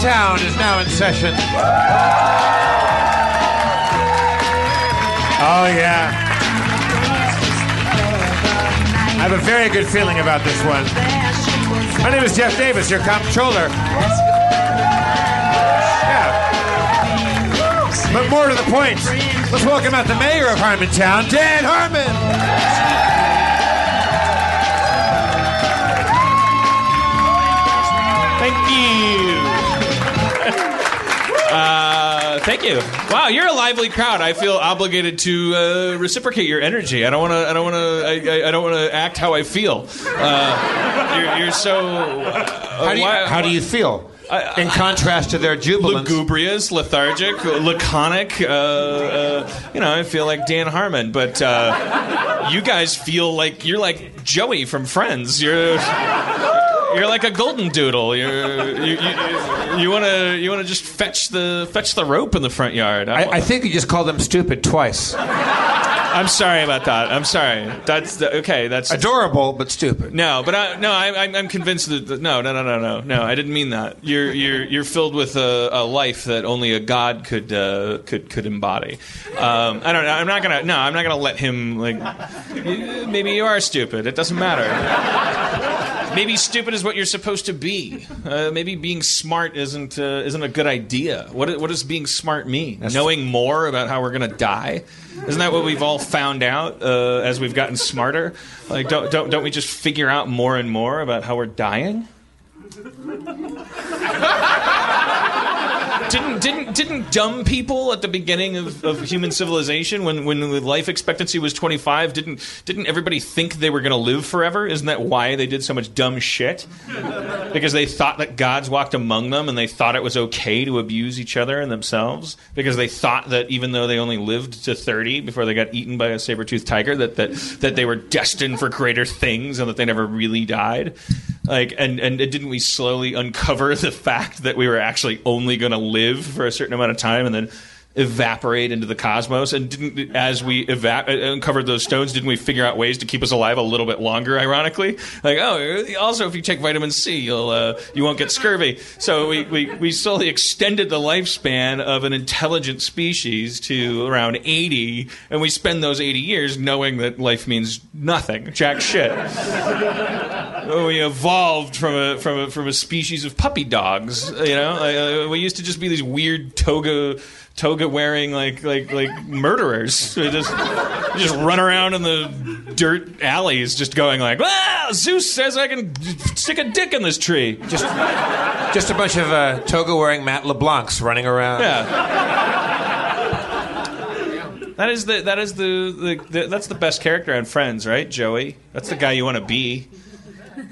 Harmontown is now in session. Oh, yeah. I have a very good feeling about this one. My name is Jeff Davis, your comptroller. Yeah. But more to the point, let's welcome out the mayor of Harmontown, Dan Harmon. Thank you. Uh, thank you. Wow, you're a lively crowd. I feel obligated to uh, reciprocate your energy. I don't want to. I don't want to. I, I, I don't want to act how I feel. Uh, you're, you're so. Uh, How do you, why- how do you feel? In contrast to their jubilance. lugubrious, lethargic, laconic. Uh, uh, you know, I feel like Dan Harmon, but uh, you guys feel like you're like Joey from Friends. You're you're like a golden doodle. You're, you you want to you want to just fetch the fetch the rope in the front yard. I, I think you just called them stupid twice. I'm sorry about that. I'm sorry. That's the, okay. That's Adorable, but stupid. no, but I, no, I, I'm- I'm convinced that, that no, no, no, no, no, no. I didn't mean that. You're you're you're filled with a, a life that only a god could uh, could could embody. Um, I don't know. I'm not gonna. No, I'm not gonna let him like. Maybe you are stupid. It doesn't matter. Maybe stupid is what you're supposed to be. Uh, maybe being smart isn't uh, isn't a good idea. What what does being smart mean? Knowing more about how we're gonna die. Isn't that what we've all found out uh, as we've gotten smarter? Like, don't, don't don't we just figure out more and more about how we're dying? Didn't didn't didn't dumb people at the beginning of, of human civilization when when the life expectancy was 25 didn't didn't everybody think they were going to live forever? Isn't that why they did so much dumb shit? Because they thought that gods walked among them and they thought it was okay to abuse each other and themselves? Because they thought that even though they only lived to 30 before they got eaten by a saber-toothed tiger that that that they were destined for greater things and that they never really died? Like and and didn't we slowly uncover the fact that we were actually only going to live for a certain amount of time and then evaporate into the cosmos. And didn't as we uh, uncovered those stones didn't we figure out ways to keep us alive a little bit longer ironically? Like oh also if you take vitamin c you'll uh, you won't get scurvy. So we, we we slowly extended the lifespan of an intelligent species to around 80 and we spend those 80 years knowing that life means nothing jack shit we evolved from a from a from a species of puppy dogs. You know, we used to just be these weird toga toga wearing like like like murderers. We just we just run around in the dirt alleys, just going like, "Ah, Zeus says I can stick a dick in this tree." Just, just a bunch of uh, toga-wearing Matt LeBlancs running around. Yeah. That is the that is the, the, the that's the best character on Friends, right? Joey. That's the guy you want to be.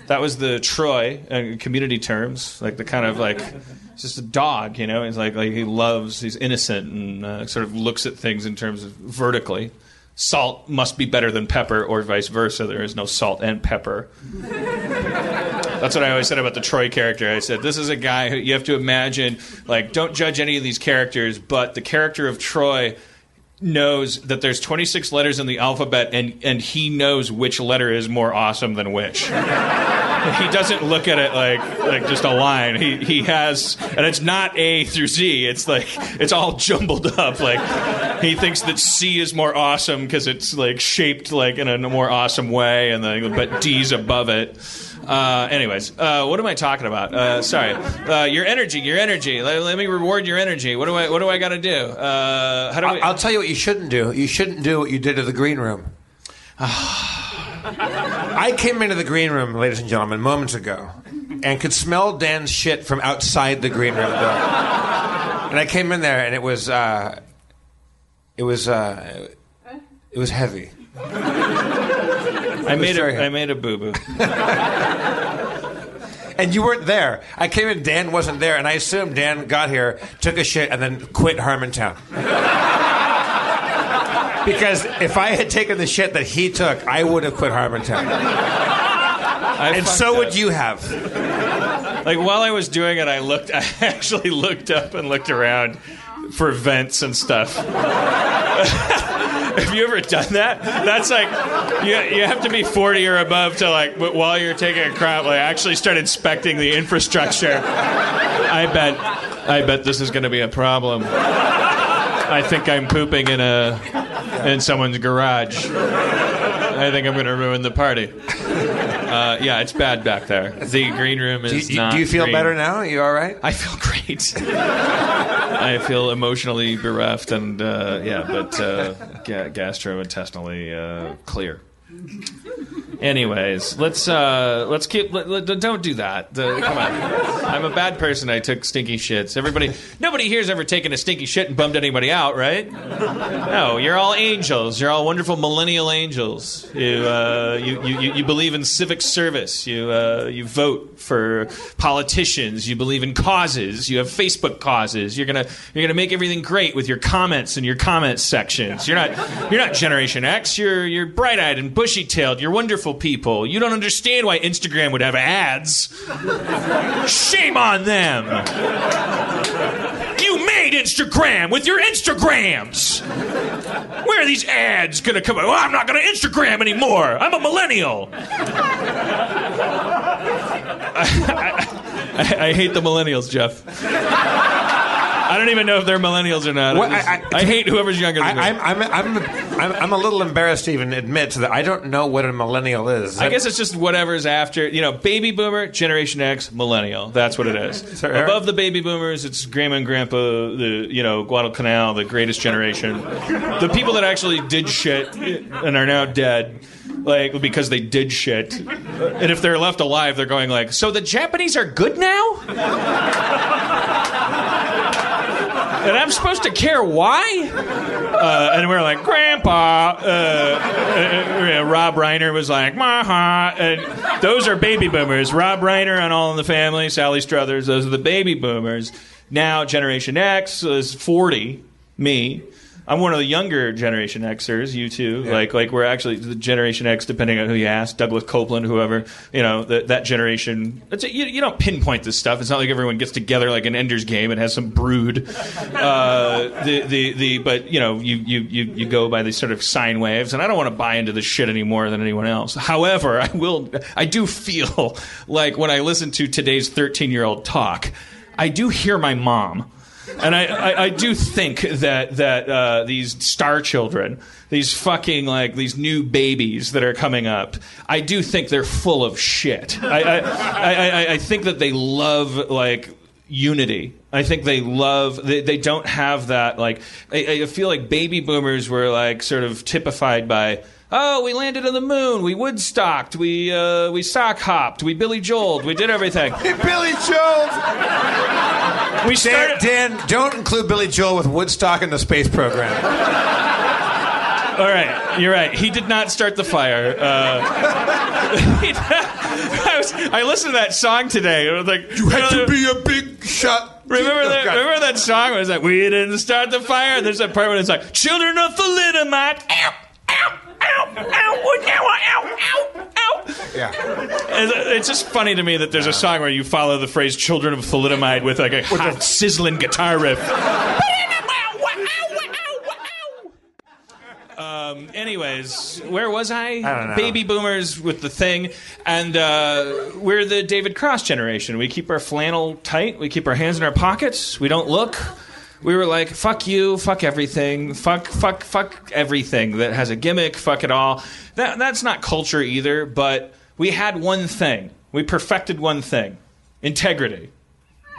That was the Troy in community terms, like the kind of like just a dog, you know. He's like like he loves, he's innocent and uh, sort of looks at things in terms of vertically. Salt must be better than pepper, or vice versa. There is no salt and pepper. That's what I always said about the Troy character. I said, this is a guy who you have to imagine, like, don't judge any of these characters, but the character of Troy knows that there's 26 letters in the alphabet and, and he knows which letter is more awesome than which. he doesn't look at it like like just a line. He he has and it's not A through Z. It's like it's all jumbled up. Like he thinks that C is more awesome because it's like shaped like in a more awesome way, and then but D's above it. Uh, anyways, uh, what am I talking about? Uh, sorry, uh, your energy, your energy. Let, let me reward your energy. What do I what do I got to do? Uh, how do I'll, we? I'll tell you what you shouldn't do. You shouldn't do what you did to the green room. I came into the green room, ladies and gentlemen, moments ago, and could smell Dan's shit from outside the green room door. And I came in there, and it was, uh, it was, uh, it was heavy. I made a I made a boo boo. And you weren't there. I came in, Dan wasn't there, and I assumed Dan got here, took a shit, and then quit Harmontown. because if I had taken the shit that he took, I would have quit Harmontown. And so would you have. Like while I was doing it, I looked. I actually looked up and looked around for vents and stuff. have you ever done that? That's like you, you have to be 40 or above to like while you're taking a crap, like actually start inspecting the infrastructure. I bet. I bet this is going to be a problem. I think I'm pooping in a in someone's garage. I think I'm going to ruin the party. Uh, yeah, it's bad back there. The green room is Do you, not. do you feel green. better now? You all right? I feel great. I feel emotionally bereft and uh, yeah, but uh, ga- gastrointestinally uh, clear. Anyways, let's uh, let's keep. Let, let- don't do that. The- come on, I'm a bad person. I took stinky shits. Everybody, nobody here's ever taken a stinky shit and bummed anybody out, right? No, you're all angels. You're all wonderful millennial angels. You uh, you, you you believe in civic service. You uh, you vote for politicians. You believe in causes. You have Facebook causes. You're gonna you're gonna make everything great with your comments and your comment sections. You're not you're not Generation X. You're you're bright eyed and bushy tailed. You're wonderful people. You don't understand why Instagram would have ads. Shame on them. You made Instagram with your Instagrams. Where are these ads gonna come? Oh, I'm not gonna Instagram anymore. I'm a millennial. I, I, I hate the millennials, Jeff. I don't even know if they're millennials or not. I, Well, just- I- I- I hate whoever's younger than me. I'm, I'm, I'm, I'm, I'm a little embarrassed to even admit that I don't know what a millennial is. I guess it's just whatever's after, you know, baby boomer, Generation X, millennial. That's what it is. Above the baby boomers, it's grandma and grandpa, the you know Guadalcanal, the greatest generation. The people that actually did shit and are now dead, like because they did shit. And if they're left alive, they're going like, so the Japanese are good now. And I'm supposed to care why? Uh, and we're like, Grandpa. Uh, uh, uh, Rob Reiner was like, Maha. And those are baby boomers. Rob Reiner on All in the Family, Sally Struthers, those are the baby boomers. Now, Generation X is 40, me. I'm one of the younger Generation Xers, you too. Like, like we're actually the Generation X, depending on who you ask, Douglas Coupland, whoever, you know, that, that generation. It's a, you, you don't pinpoint this stuff. It's not like everyone gets together like an Ender's Game and has some brood. Uh, the, the, the, but you know, you, you, you, you go by these sort of sine waves, and I don't want to buy into this shit any more than anyone else. However, I will, I do feel like when I listen to today's 13 year old talk, I do hear my mom. And I, I, I do think that that uh, these star children, these fucking like these new babies that are coming up, I do think they're full of shit. I, I, I, I, think that they love like unity. I think they love. They, they don't have that like. I, I feel like baby boomers were like sort of typified by. Oh, we landed on the moon. We woodstocked. We uh, we sock hopped. We Billy Joeled. We did everything. He Billy Joel. We Dan, started. Dan, don't include Billy Joel with Woodstock in the space program. All right, you're right. He did not start the fire. Uh, I, was, I listened to that song today. It was like You have to be a big shot. Remember Oh, that? God. Remember that song? Where was like, "We didn't start the fire." And there's that part where it's like, "Children of thalidomide." Ow, ow, ow, ow, ow, ow, ow, ow. Yeah. It's just funny to me that there's a song where you follow the phrase "children of thalidomide" with like a hot, sizzling guitar riff. Um, anyways, where was I? don't know. Baby boomers with the thing, and uh, we're the David Cross generation. We keep our flannel tight. We keep our hands in our pockets. We don't look. We were like, "Fuck you, fuck everything, fuck, fuck, fuck everything that has a gimmick, fuck it all." That that's not culture either. But we had one thing. We perfected one thing: integrity.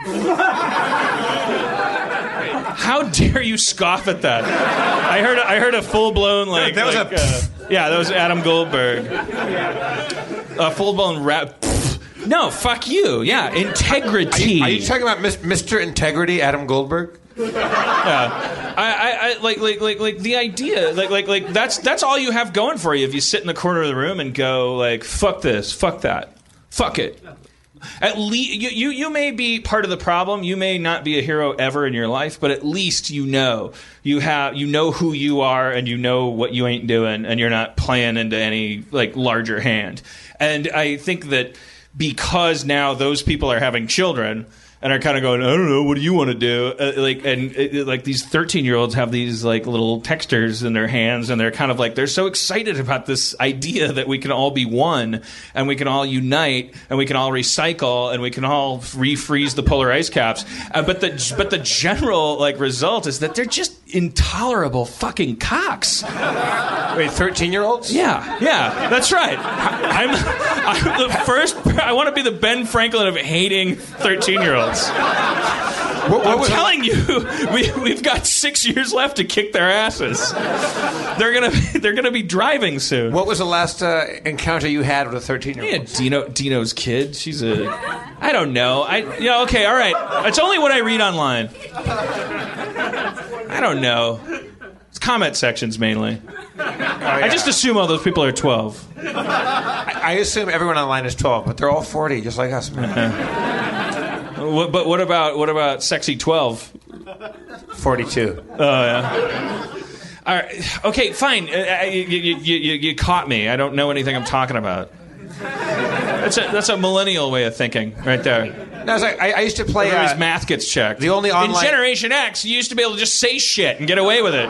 How dare you scoff at that? I heard I heard a full blown like, That was like, a uh, Yeah, that was Adam Goldberg. A full blown rap. No, fuck you. Yeah, integrity. Are you talking about Mr. Integrity, Adam Goldberg? I, I, I like, like, like, like the idea, like, like, like that's that's all you have going for you. If you sit in the corner of the room and go, like, fuck this, fuck that, fuck it. At least you, you, you may be part of the problem. You may not be a hero ever in your life, but at least you know you have you know who you are and you know what you ain't doing, and you're not playing into any like larger hand. And I think that because now those people are having children and are kind of going, I don't know, what do you want to do? Uh, like, and uh, like these thirteen-year-olds have these like little texters in their hands, and they're kind of like they're so excited about this idea that we can all be one, and we can all unite, and we can all recycle, and we can all refreeze the polar ice caps. Uh, but the but the general like result is that they're just intolerable fucking cocks. Wait, 13 year olds? Yeah, yeah, that's right. I- I'm, I'm the first. I want to be the Ben Franklin of hating What, what I'm telling you, we, we've got six years left to kick their asses. They're gonna they're gonna be driving soon. What was the last uh, encounter you had with a 13 year Yeah, old? Dino Dino's kid. She's a. I don't know. I yeah. Okay. All right. It's only what I read online. I don't know. It's comment sections mainly. I just assume all those people are twelve. I assume everyone online is 12, but they're all 40, just like us, but what about what about sexy twelve? 42. All right. Okay, fine. Uh, uh, you, you, you, you caught me. I don't know anything I'm talking about. That's a, that's a millennial way of thinking, right there. No, like, I, I used to play. Everybody's Uh, math gets checked. the only in Generation X, you used to be able to just say shit and get away with it.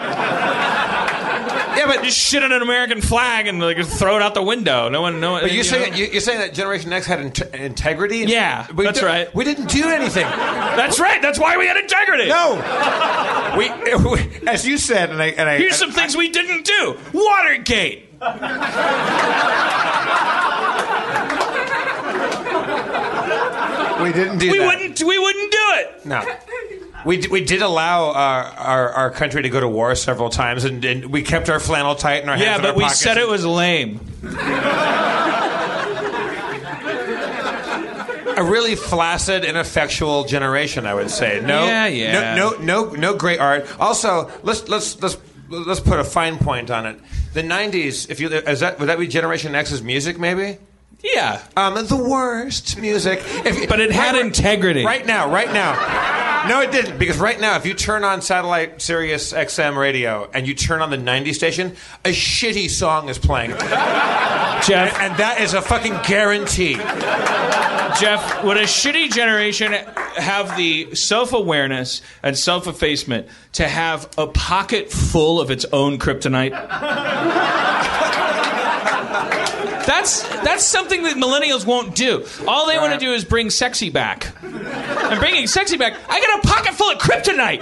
Yeah, but Just shit on an American flag and like throw it out the window. No one, no one. But you you saying know? you, you're saying that Generation X had int- integrity? Yeah, We that's di- right. We didn't do anything. That's right. That's why we had integrity. No. we, as you said, and I, and I Here's some things we didn't do. Watergate. we didn't do We that. wouldn't. We wouldn't do it. No. We, d- we did allow our, our, our country to go to war several times, and, and we kept our flannel tight in our hands. Yeah, but we said it was lame. a really flaccid, ineffectual generation. I would say. No, Yeah, yeah. No, no, no, no great art. Also, let's let's let's let's put a fine point on it. The '90s. If you is that would that be Generation X's music? Maybe. Yeah. Um, the worst music. If, But it had integrity. Right now, right now. No, it didn't. Because right now, if you turn on satellite Sirius XM radio and you turn on the 90 station, a shitty song is playing. Jeff, And that is a fucking guarantee. Jeff, would a shitty generation have the self awareness and self effacement to have a pocket full of its own kryptonite? That's that's something that millennials won't do. All they want to do is bring sexy back. And bringing sexy back, I got a pocket full of kryptonite.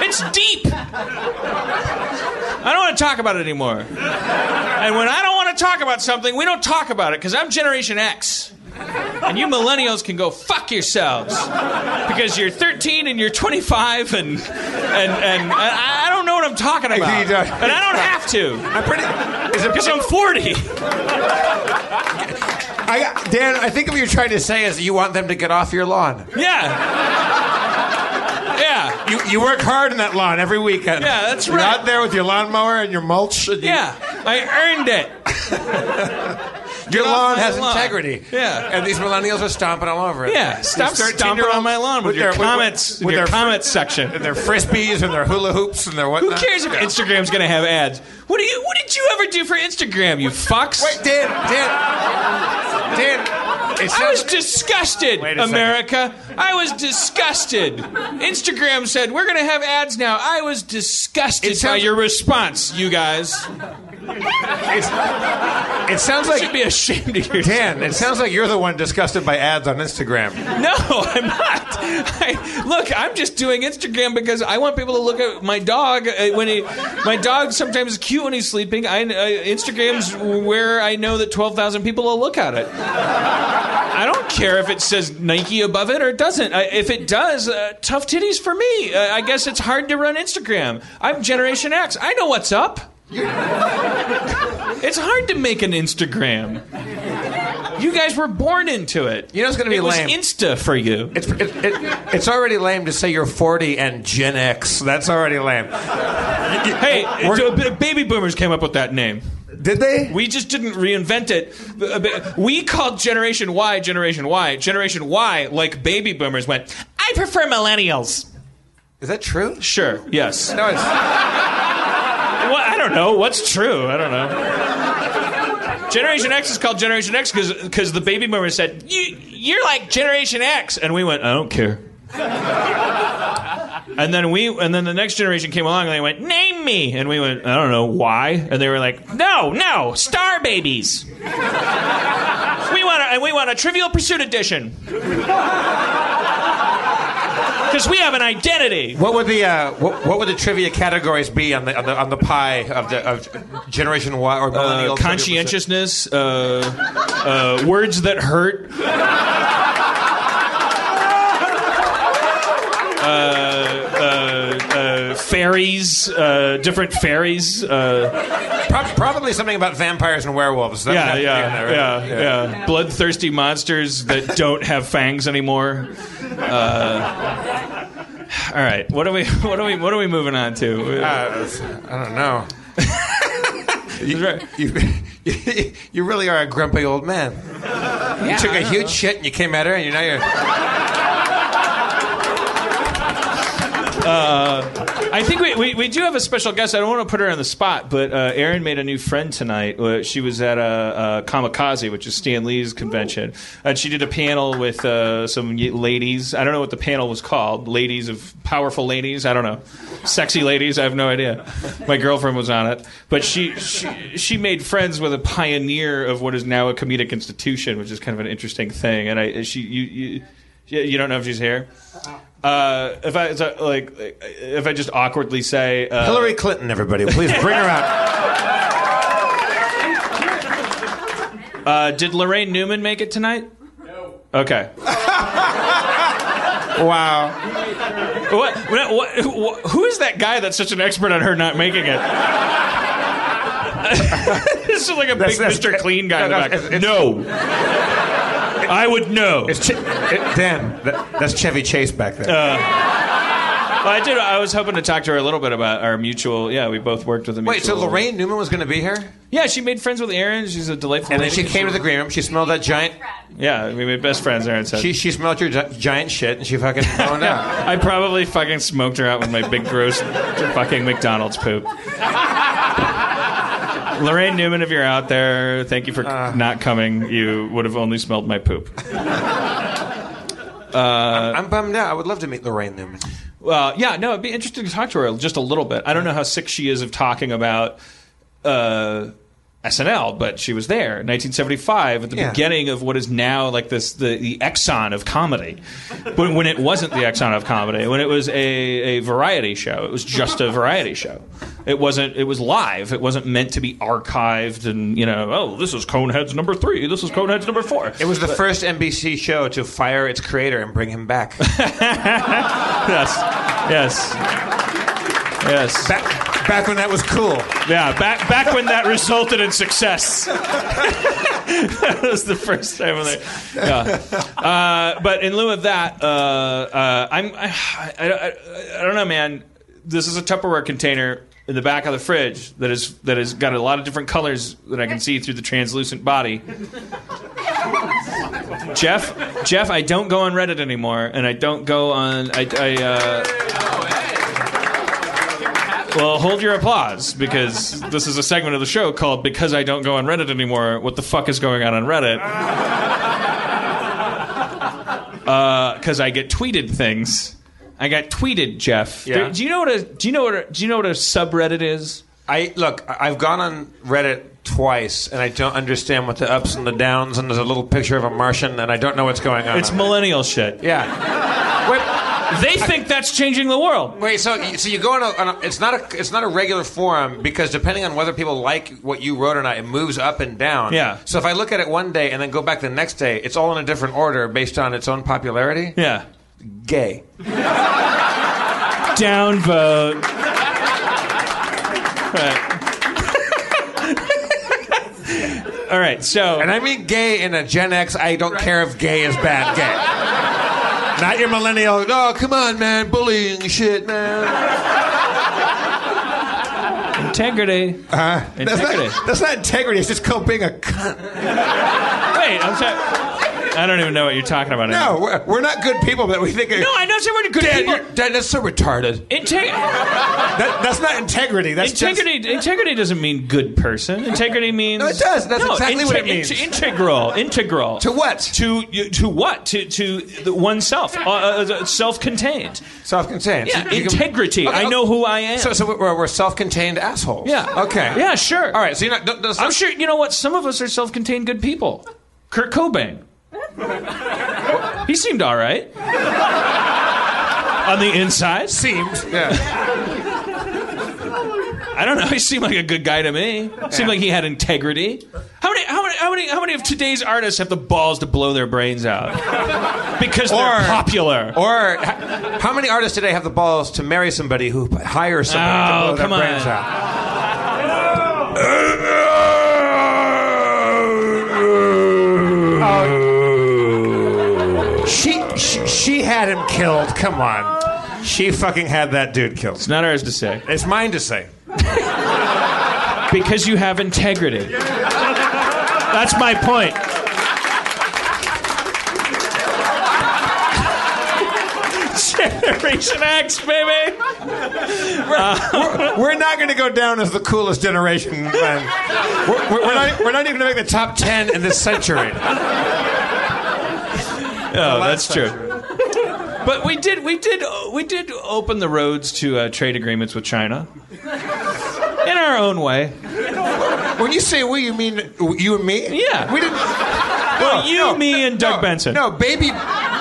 It's deep. I don't want to talk about it anymore. And when I don't want to talk about something, we don't talk about it because I'm Generation X. And you millennials can go fuck yourselves because you're 13 and you're 25 and and and, I I don't know what I'm talking about, and I don't have to I'm pretty. Because I'm 40. I Dan, I think what you're trying to say is you want them to get off your lawn. Yeah, yeah, You, you work hard in that lawn every weekend. Yeah, that's right. You're out there with your lawnmower and your mulch. and you- yeah. I earned it. Your lawn has lawn. integrity. Yeah. And these millennials are stomping all over it. Yeah, stop 13 stomping on my lawn with, your their- comments, with, your their comments section. and their frisbees and their hula hoops and their what? Who cares if Instagram's gonna have ads? What do you? What did you ever do for Instagram? You fucks. Wait, Dan, Dan, Dan. I was disgusted. America. I was disgusted. Instagram said we're going to have ads now. I was disgusted It by your response, you guys. it sounds like. You should be ashamed of yourself. Dan. It sounds like you're the one disgusted by ads on Instagram. No, I'm not. I, look, I'm just doing Instagram because I want people to look at my dog uh, when he. My dog sometimes is cute when he's sleeping. I, uh, Instagram's where I know that 12,000 people will look at it. I don't care if it says Nike above it or it doesn't. I, if it does, uh, tough titties for me. Uh, I guess it's hard to run Instagram. I'm Generation X. I know what's up. It's hard to make an Instagram. You guys were born into it. You know it's gonna be it was lame. Insta for you. It's it, it, it's already lame to say you're 40 and Gen X. That's already lame. Hey, We're- baby boomers came up with that name. Did they? We just didn't reinvent it. Uh, b- We called Generation Y Generation Y. Generation Y, like baby boomers, went, I prefer millennials. Is that true? Sure, yes. No, it's. Well, I don't know. What's true? I don't know. Generation X is called Generation X because the baby boomers said, you, You're like Generation X. And we went, I don't care. and then we and then the next generation came along and they went, Name me. And we went, I don't know, why? And they were like, No, no, star babies. we want a, and we want a Trivial Pursuit edition. Because we have an identity. What would the uh, what, what would the trivia categories be on the on the, on the pie of the of Generation Y or Uh, millennial? conscientiousness, uh, uh, words that hurt. Uh, uh, uh, fairies, uh, different fairies. Uh, Prob- probably something about vampires and werewolves. That would yeah, have to be in yeah, yeah, yeah, Bloodthirsty monsters that don't have fangs anymore. Uh, all right, what are we? What are we? What are we moving on to? Uh, I don't know. Right. You, you really are a grumpy old man. you took a huge shit and you came at her, and you now you're. I think we, we, we do have a special guest. I don't want to put her on the spot, but uh, Erin made a new friend tonight. Uh, she was at a, a Comikaze, which is Stan Lee's convention, and she did a panel with uh, some ladies. I don't know what the panel was called. Ladies of powerful ladies. I don't know. Sexy ladies. I have no idea. My girlfriend was on it, but she she she made friends with a pioneer of what is now a comedic institution, which is kind of an interesting thing. And I she you you, you don't know if she's here. Uh, if I so, like, if I just awkwardly say uh, Hillary Clinton, everybody, please bring her out. uh, did Laraine Newman make it tonight? No. Okay. Wow. What, what, what, what- who is that guy that's such an expert on her not making it? this is like a That's- big that's- Mr. Clean guy in the no, back. it's- it's- no. I would know. It's Ch- it, Dan. That, that's Chevy Chase back there. Uh, well, I did. I was hoping to talk to her a little bit about our mutual. Yeah, we both worked with a mutual. Wait, so Laraine Newman was going to be here, Yeah, she made friends with Erin. She's a delightful. and then lady. she came to the green room. She smelled that giant. Yeah, we made best friends. Aaron said. She she smelled your gi- giant shit, and she fucking phoned out. I probably fucking smoked her out with my big gross fucking McDonald's poop. Laraine Newman, if you're out there, thank you for not coming. You would have only smelled my poop. I'm bummed out. I would love to meet Laraine Newman. Well, yeah, no, it'd be interesting to talk to her just a little bit. I don't know how sick she is of talking about uh, SNL, but she was there in 1975 at the Yeah. beginning of what is now like this the, the Exxon of comedy. But when it wasn't the Exxon of comedy, when it was a, a variety show, it was just a variety show. It wasn't. It was live. It wasn't meant to be archived and you know, oh, this is Coneheads number three. This is Coneheads number four. It was the first NBC show to fire its creator and bring him back. yes, yes, yes. back, back when that was cool. Yeah, back back when that resulted in success. that was the first time when. Yeah. Uh, but in lieu of that, uh, uh, I'm I, I, I, I don't know, man. This is a Tupperware container in the back of the fridge that is that has got a lot of different colors that I can see through the translucent body. Jeff, Jeff, I don't go on Reddit anymore, and I don't go on. I. I uh, well, hold your applause because this is a segment of the show called "Because I Don't Go on Reddit Anymore." What the fuck is going on on Reddit? Uh, because I get tweeted things. I got tweeted, Jeff. Yeah. Do you know what a Do you know what a Do you know what a subreddit is? I look. I- I've gone on Reddit twice, and I don't understand what the ups and the downs. And there's a little picture of a Martian, and I don't know what's going on. It's on there. millennial shit. Yeah. They think that's changing the world. wait. So, so you go on a, on a. It's not a. It's not a regular forum because depending on whether people like what you wrote or not, it moves up and down. Yeah. So if I look at it one day and then go back the next day, it's all in a different order based on its own popularity. Yeah. Gay. Downvote. Right. All right, so And I mean gay in a Gen X, I don't care if gay is bad gay. Not your millennial, oh, come on, man, bullying shit, man. integrity. Uh, that's, not, that's not integrity, it's just called being a cunt. Wait, I'm sorry. I don't even know what you're talking about. No, we're, we're not good people, but we think. no, I know we're good Dad, people. you're- Dad, that's so retarded. Integ- That, that's not integrity. That's integrity. integrity doesn't mean good person. Integrity means No, it does. That's No, exactly what it means. inte- integral. Integral. To what? To you- to what? To to the oneself. Uh, uh, self-contained. self-contained. Yeah, So you can- integrity. Okay, I know who I am. So, so we're, we're self-contained assholes. yeah. Okay. Yeah. Sure. All right. So you're not. don't- don't- I'm sure. You know what? Some of us are self-contained good people. Kurt Cobain. He seemed all right. On the inside, Seemed. Yeah. I don't know. He seemed like a good guy to me. Seemed like he had integrity. How many, how many, how many, how many of today's artists have the balls to blow their brains out because they're popular? Or how many artists today have the balls to marry somebody who hires somebody to Oh, blow their on. brains out? She, had him killed. Come on. She fucking had that dude killed. it's not ours to say It's mine to say. because you have integrity. That's my point. Generation X, baby. We're not going to go down as the coolest generation. Man. We're, we're, we're not, we're not even going to make the top 10 in this century. Oh, that's true. But we did, we did, we did open the roads to uh, trade agreements with China in our own way. When you say we, you mean you and me? Yeah. We didn't. Well, you, me, and Doug no, Benson. No, baby,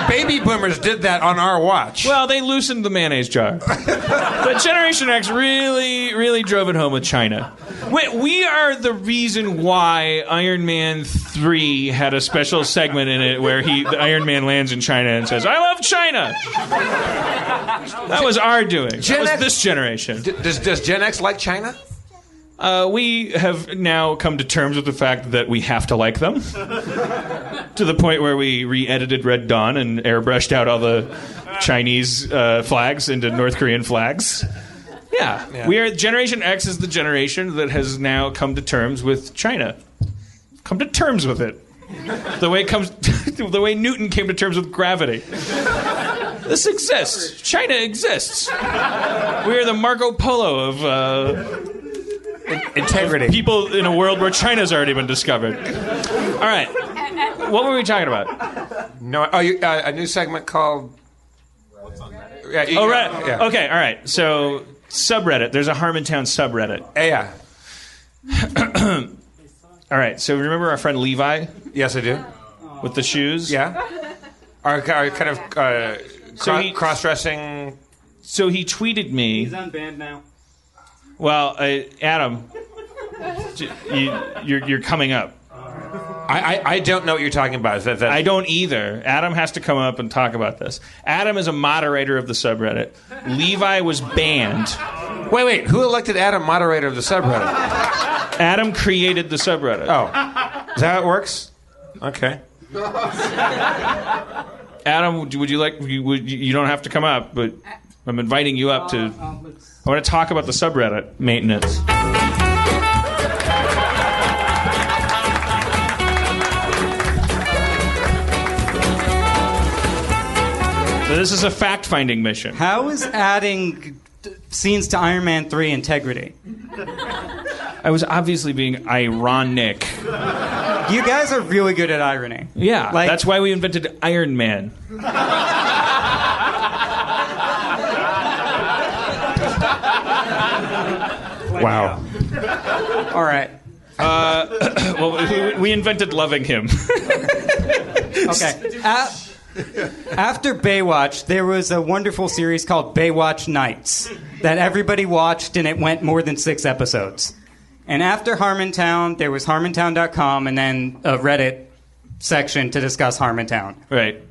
baby boomers did that on our watch. Well, they loosened the mayonnaise jar. but Generation X really, really drove it home with China. We, we are the reason why Iron Man 3 had a special segment in it where he, the Iron Man lands in China and says, I love China. That was our doing. That was X- this generation. D- does, does Gen X like China? Uh, we have now come to terms with the fact that we have to like them. to the point where we re edited Red Dawn and airbrushed out all the Chinese uh, flags into North Korean flags. Yeah. Yeah. We are Generation X is the generation that has now come to terms with China. Come to terms with it. The way it comes the way Newton came to terms with gravity. This exists. China exists. We are the Marco Polo of uh, Integrity. people in a world where China's already been discovered. All right. What were we talking about? No. Oh, you, uh, a new segment called. Yeah, you- Oh, right. Yeah. Okay, all right. So, subreddit. There's a Harmontown subreddit. Yeah, yeah. All right. So, remember our friend Levi Yes, I do. with the shoes? Yeah. Our, our kind of uh, So cro- he- cross-dressing. So, he tweeted me. He's unbanned now. Well, uh, Adam, you, you're, you're coming up. I, I, I don't know what you're talking about. That, that, I don't either. Adam has to come up and talk about this. Adam is a moderator of the subreddit. Levi was banned. Wait, wait. Who elected Adam moderator of the subreddit? Adam created the subreddit. Oh, is that how it works? Okay. Adam, would you, would you like? You, would, you don't have to come up, but I'm inviting you up to. I want to talk about the subreddit maintenance. So this is a fact-finding mission. How is adding d- scenes to Iron Man 3 integrity? I was obviously being ironic. You guys are really good at irony. Yeah, Like- that's why we invented Iron Man. Wow. All right. Uh, well, we- we invented loving him. Okay. A- after Baywatch, there was a wonderful series called Baywatch Nights that everybody watched, and it went more than six episodes. And after Harmontown, there was Harmontown.com and then a Reddit section to discuss Harmontown. right.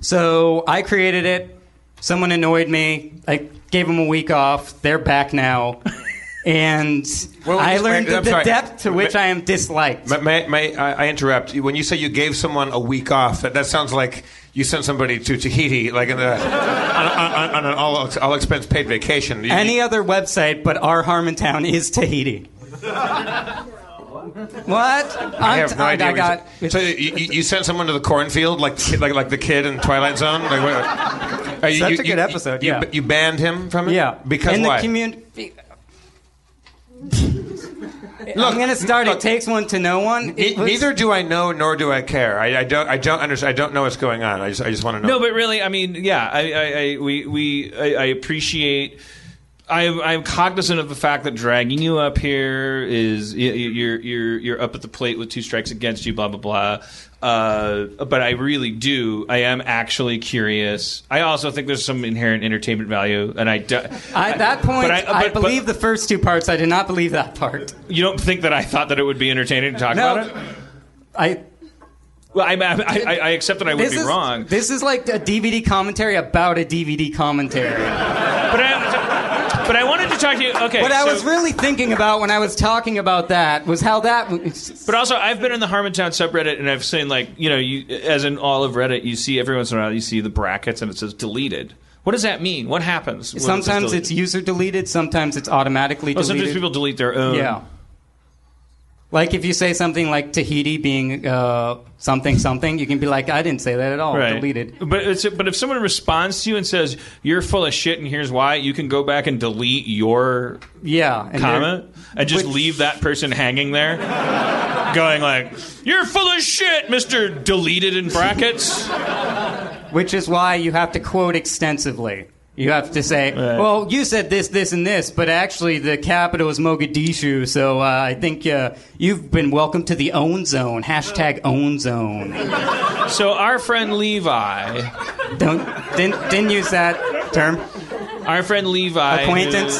So I created it. Someone annoyed me. I gave them a week off. They're back now. and Well, I learned the sorry. depth to which Ma- I am disliked. May, may, may I, I interrupt? When you say you gave someone a week off, that, that sounds like you sent somebody to Tahiti, like in the, on, on, on an all, all expense paid vacation. You- Any other website but our Harmontown is Tahiti. what? I have no idea. I got. you, so you, you, sent someone to the cornfield, like the kid- like like the kid in Twilight Zone. Like, what, Such you- a good you- episode, You, yeah. you banned him from it. Yeah, because in why? the community. I'm gonna start. look, it takes one to know one. Ne- was- Neither do I know, nor do I care. I, I don't. I don't understand. I don't know what's going on. I just. I just want to know. No, but really, I mean, yeah, I, I, I we, we, I, I appreciate. I, I'm cognizant of the fact that dragging you up here is y- y- you're you're you're up at the plate with two strikes against you, blah blah blah. Uh, but I really do. I am actually curious. I also think there's some inherent entertainment value, and I do, At that point, But I, I- but- believe the first two parts. I did not believe that part. you don't think that I thought that it would be entertaining to talk No. about it? I. Well, I, I, I, I accept that I would be is wrong, This is like a DVD commentary about a DVD commentary. but I, I to talk to you. Okay, What I so- was really thinking about when I was talking about that was how that. was- But also, I've been in the Harmontown subreddit, and I've seen like you know, you as in all of Reddit, you see every once in a while you see the brackets, and it says deleted. What does that mean? What happens? Sometimes it's user deleted. Sometimes it's automatically Oh, deleted. sometimes people delete their own. Yeah. Like if you say something like Tahiti being uh, something something, you can be like, I didn't say that at all. Right. Deleted. But it's, but if someone responds to you and says you're full of shit and here's why, you can go back and delete your Yeah. and comment and just which- leave that person hanging there, going like, "You're full of shit, Mister Deleted in brackets." Which is why you have to quote extensively. You have to say, Right. well, you said this, this, and this, but actually the capital is Mogadishu, so uh, I think uh, you've been welcome to the own zone. Hashtag own zone. So our friend Levi, Don't didn't, didn't use that term. our friend Levi, who- Acquaintance.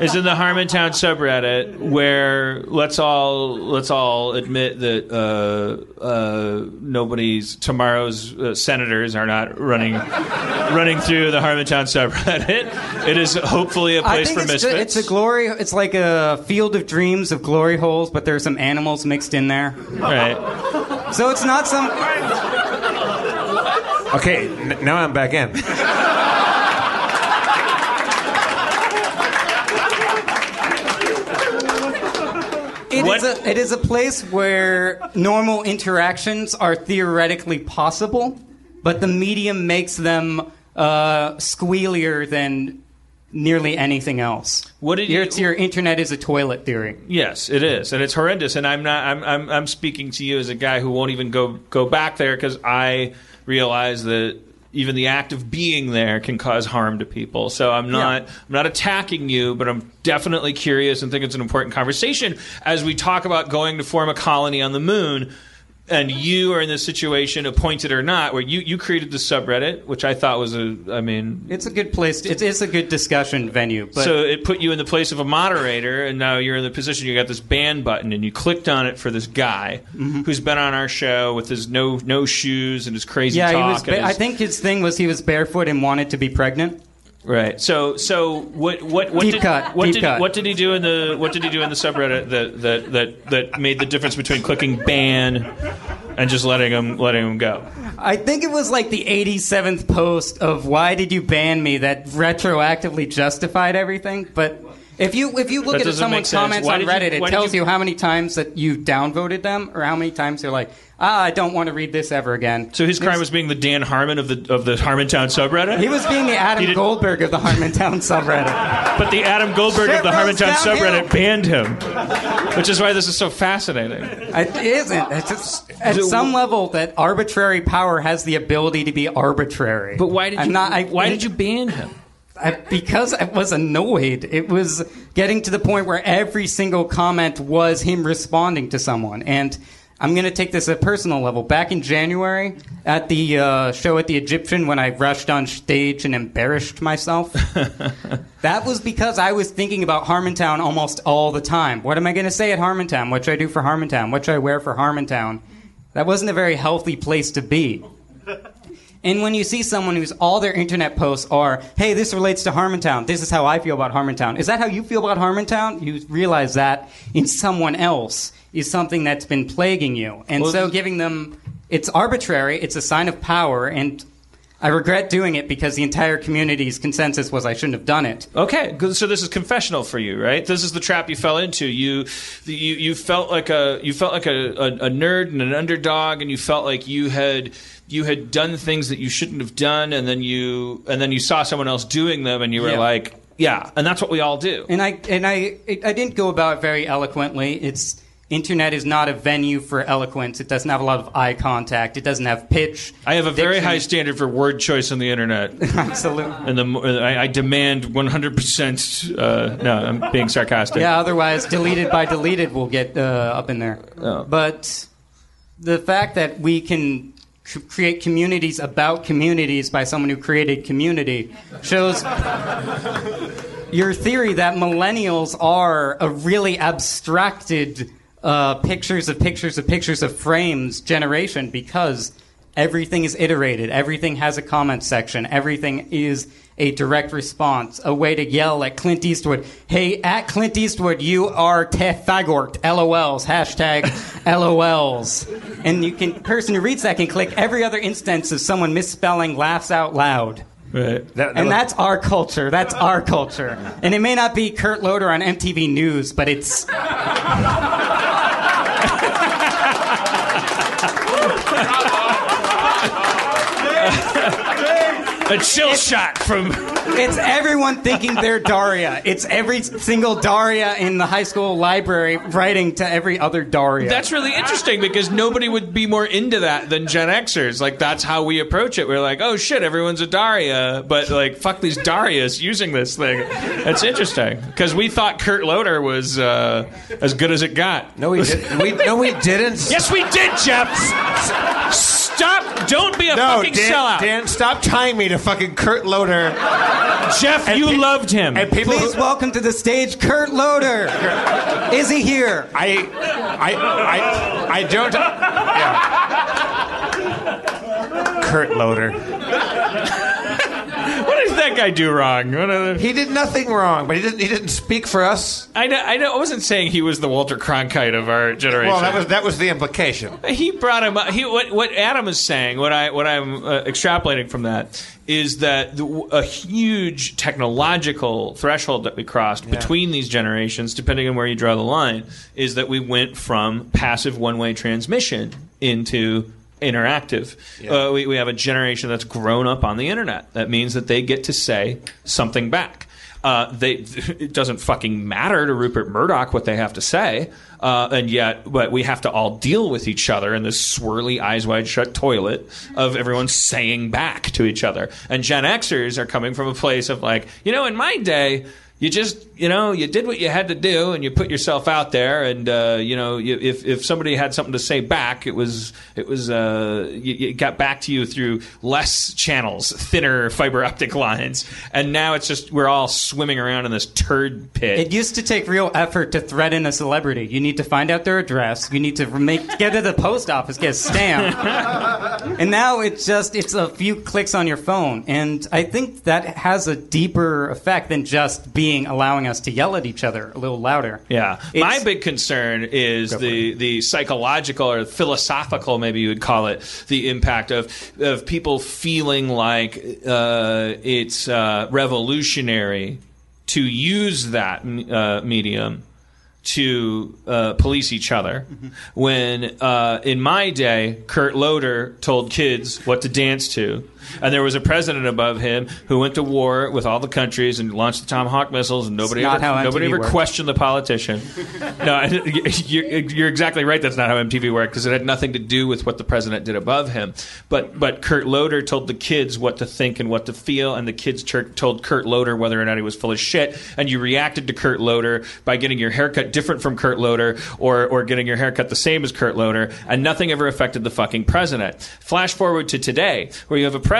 Is in the Harmontown subreddit where let's all let's all admit that uh, uh, nobody's tomorrow's uh, senators are not running running through the Harmontown subreddit. It is hopefully a place think for it's, misfits. ju- it's a glory. It's like a field of dreams of glory holes, but there's some animals mixed in there. right. So it's not some. Okay, n- now I'm back in. It What- is a it is a place where normal interactions are theoretically possible, but the medium makes them uh, squealier than nearly anything else. What did your, you- your internet is a toilet theory? Yes, it is, and it's horrendous. And I'm not. I'm. I'm, I'm speaking to you as a guy who won't even go go back there because I realize that even the act of being there can cause harm to people. So I'm not. Yeah. I'm not attacking you, but I'm definitely curious and think it's an important conversation as we talk about going to form a colony on the moon. And you are in this situation, appointed or not, where you, you created the subreddit, which I thought was a. I mean, It's a good place. To, it's, it's a good discussion venue. But so it put you in the place of a moderator, and now you're in the position you got this ban button, and you clicked on it for this guy Mm-hmm. who's been on our show with his no no shoes and his crazy yeah, he talk. was. and Ba- I think his thing was he was barefoot and wanted to be pregnant. Right. So so what what what Deep did cut, what deep did cut. what did he do in the what did he do in the subreddit that that that that made the difference between clicking ban and just letting him letting him go? I think it was like the 87th post of why did you ban me that retroactively justified everything. But if you if you look That at someone's comments Why on did you- Reddit, it tells you- you how many times that you downvoted them or how many times they're like, ah, I don't want to read this ever again. So his crime was being the Dan Harmon of the of the Harmontown subreddit. He was being the Adam did- Goldberg of the Harmontown subreddit. But the Adam Goldberg Shit of the rolls Harmontown downhill. subreddit banned him, which is why this is so fascinating. It isn't. It's just, at some level, that arbitrary power has the ability to be arbitrary. But why did I'm you? not, I, why did you ban him? I, because I was annoyed. It was getting to the point where every single comment was him responding to someone. And I'm going to take this at a personal level. Back in January at the uh, show at the Egyptian, when I rushed on stage and embarrassed myself, that was because I was thinking about Harmontown almost all the time. What am I going to say at Harmontown? What should I do for Harmontown? What should I wear for Harmontown? That wasn't a very healthy place to be. And when you see someone who's all their internet posts are, hey, this relates to Harmontown, this is how I feel about Harmontown. Is that how you feel about Harmontown? You realize that in someone else is something that's been plaguing you. And Well, so giving them, it's arbitrary, it's a sign of power, and I regret doing it because the entire community's consensus was I shouldn't have done it. Okay, so this is confessional for you, right? This is the trap you fell into. You, you, you felt like a you felt like a, a, a nerd and an underdog, and you felt like you had you had done things that you shouldn't have done, and then you and then you saw someone else doing them, and you were Yeah. like, yeah, and that's what we all do. And I and I I didn't go about it very eloquently. It's internet is not a venue for eloquence. It doesn't have a lot of eye contact. It doesn't have pitch. I have a very high standard for word choice on the internet, Absolutely. and the I, I demand 100. percent uh, No, I'm being sarcastic. Yeah. Otherwise, deleted by deleted will get uh, up in there. Oh. But the fact that we can c- create communities about communities by someone who created community shows your theory that millennials are a really abstracted uh, pictures of pictures of pictures of frames generation because everything is iterated, everything has a comment section, everything is a direct response, a way to yell at Clint Eastwood, hey, at Clint Eastwood, you are tefagort, LOLs, hashtag LOLs. And you can, person who reads that can click every other instance of someone misspelling laughs out loud. Right. That- that And was- that's our culture. That's our culture. And it may not be Kurt Loder on MTV News, but it's. A chill shot from. It's everyone thinking they're Daria. It's every single Daria in the high school library writing to every other Daria. That's really interesting because nobody would be more into that than Gen Xers. Like that's how we approach it. We're like, oh shit, everyone's a Daria, but like fuck these Darias using this thing. That's interesting because we thought Kurt Loder was uh, as good as it got. No, we didn't. We, no, we didn't. Yes, we did, Jeff. Stop! Don't be a No, fucking Dan, sellout, Dan, stop tying me to fucking Kurt Loder. Jeff. And You pe- loved him. And people Please who, welcome to the stage Kurt Loder. Is he here? I, I, I, I don't. Yeah. Kurt Loder. what did that guy do wrong? What He did nothing wrong, but he didn't. He didn't speak for us. I know, I know. I wasn't saying he was the Walter Cronkite of our generation. Well, that was that was the implication. He brought him up. He, what, what Adam is saying, what I what I'm uh, extrapolating from that is that the, a huge technological threshold that we crossed between these generations, depending on where you draw the line, is that we went from passive one-way transmission into interactive. Uh, we, we have a generation that's grown up on the internet. That means that they get to say something back. Uh, they, it doesn't fucking matter to Rupert Murdoch what they have to say, uh, and yet, but we have to all deal with each other in this swirly, eyes wide shut toilet of everyone saying back to each other. And Gen Xers are coming from a place of like, you know, in my day, you just you know you did what you had to do and you put yourself out there and uh, you know you, if if somebody had something to say back it was it was uh, you, it got back to you through less channels thinner fiber optic lines and now it's just we're all swimming around in this turd pit It used to take real effort to threaten a celebrity. You need to find out their address. You need to make get to the post office, get a stamp. and now it's just it's a few clicks on your phone. And I think that has a deeper effect than just being allowing us to yell at each other a little louder. Yeah, It's- my big concern is the the psychological or philosophical, maybe you would call it, the impact of of people feeling like uh, it's uh, revolutionary to use that uh, medium to uh, police each other. When uh, in my day, Kurt Loder told kids what to dance to. And there was a president above him who went to war with all the countries and launched the Tomahawk missiles, and nobody ever, nobody MTV ever worked. questioned the politician. no, you're, you're exactly right. That's not how MTV worked because it had nothing to do with what the president did above him. But but Kurt Loder told the kids what to think and what to feel, and the kids told Kurt Loder whether or not he was full of shit. And you reacted to Kurt Loder by getting your haircut different from Kurt Loder or or getting your haircut the same as Kurt Loder, and nothing ever affected the fucking president. Flash forward to today, where you have a president,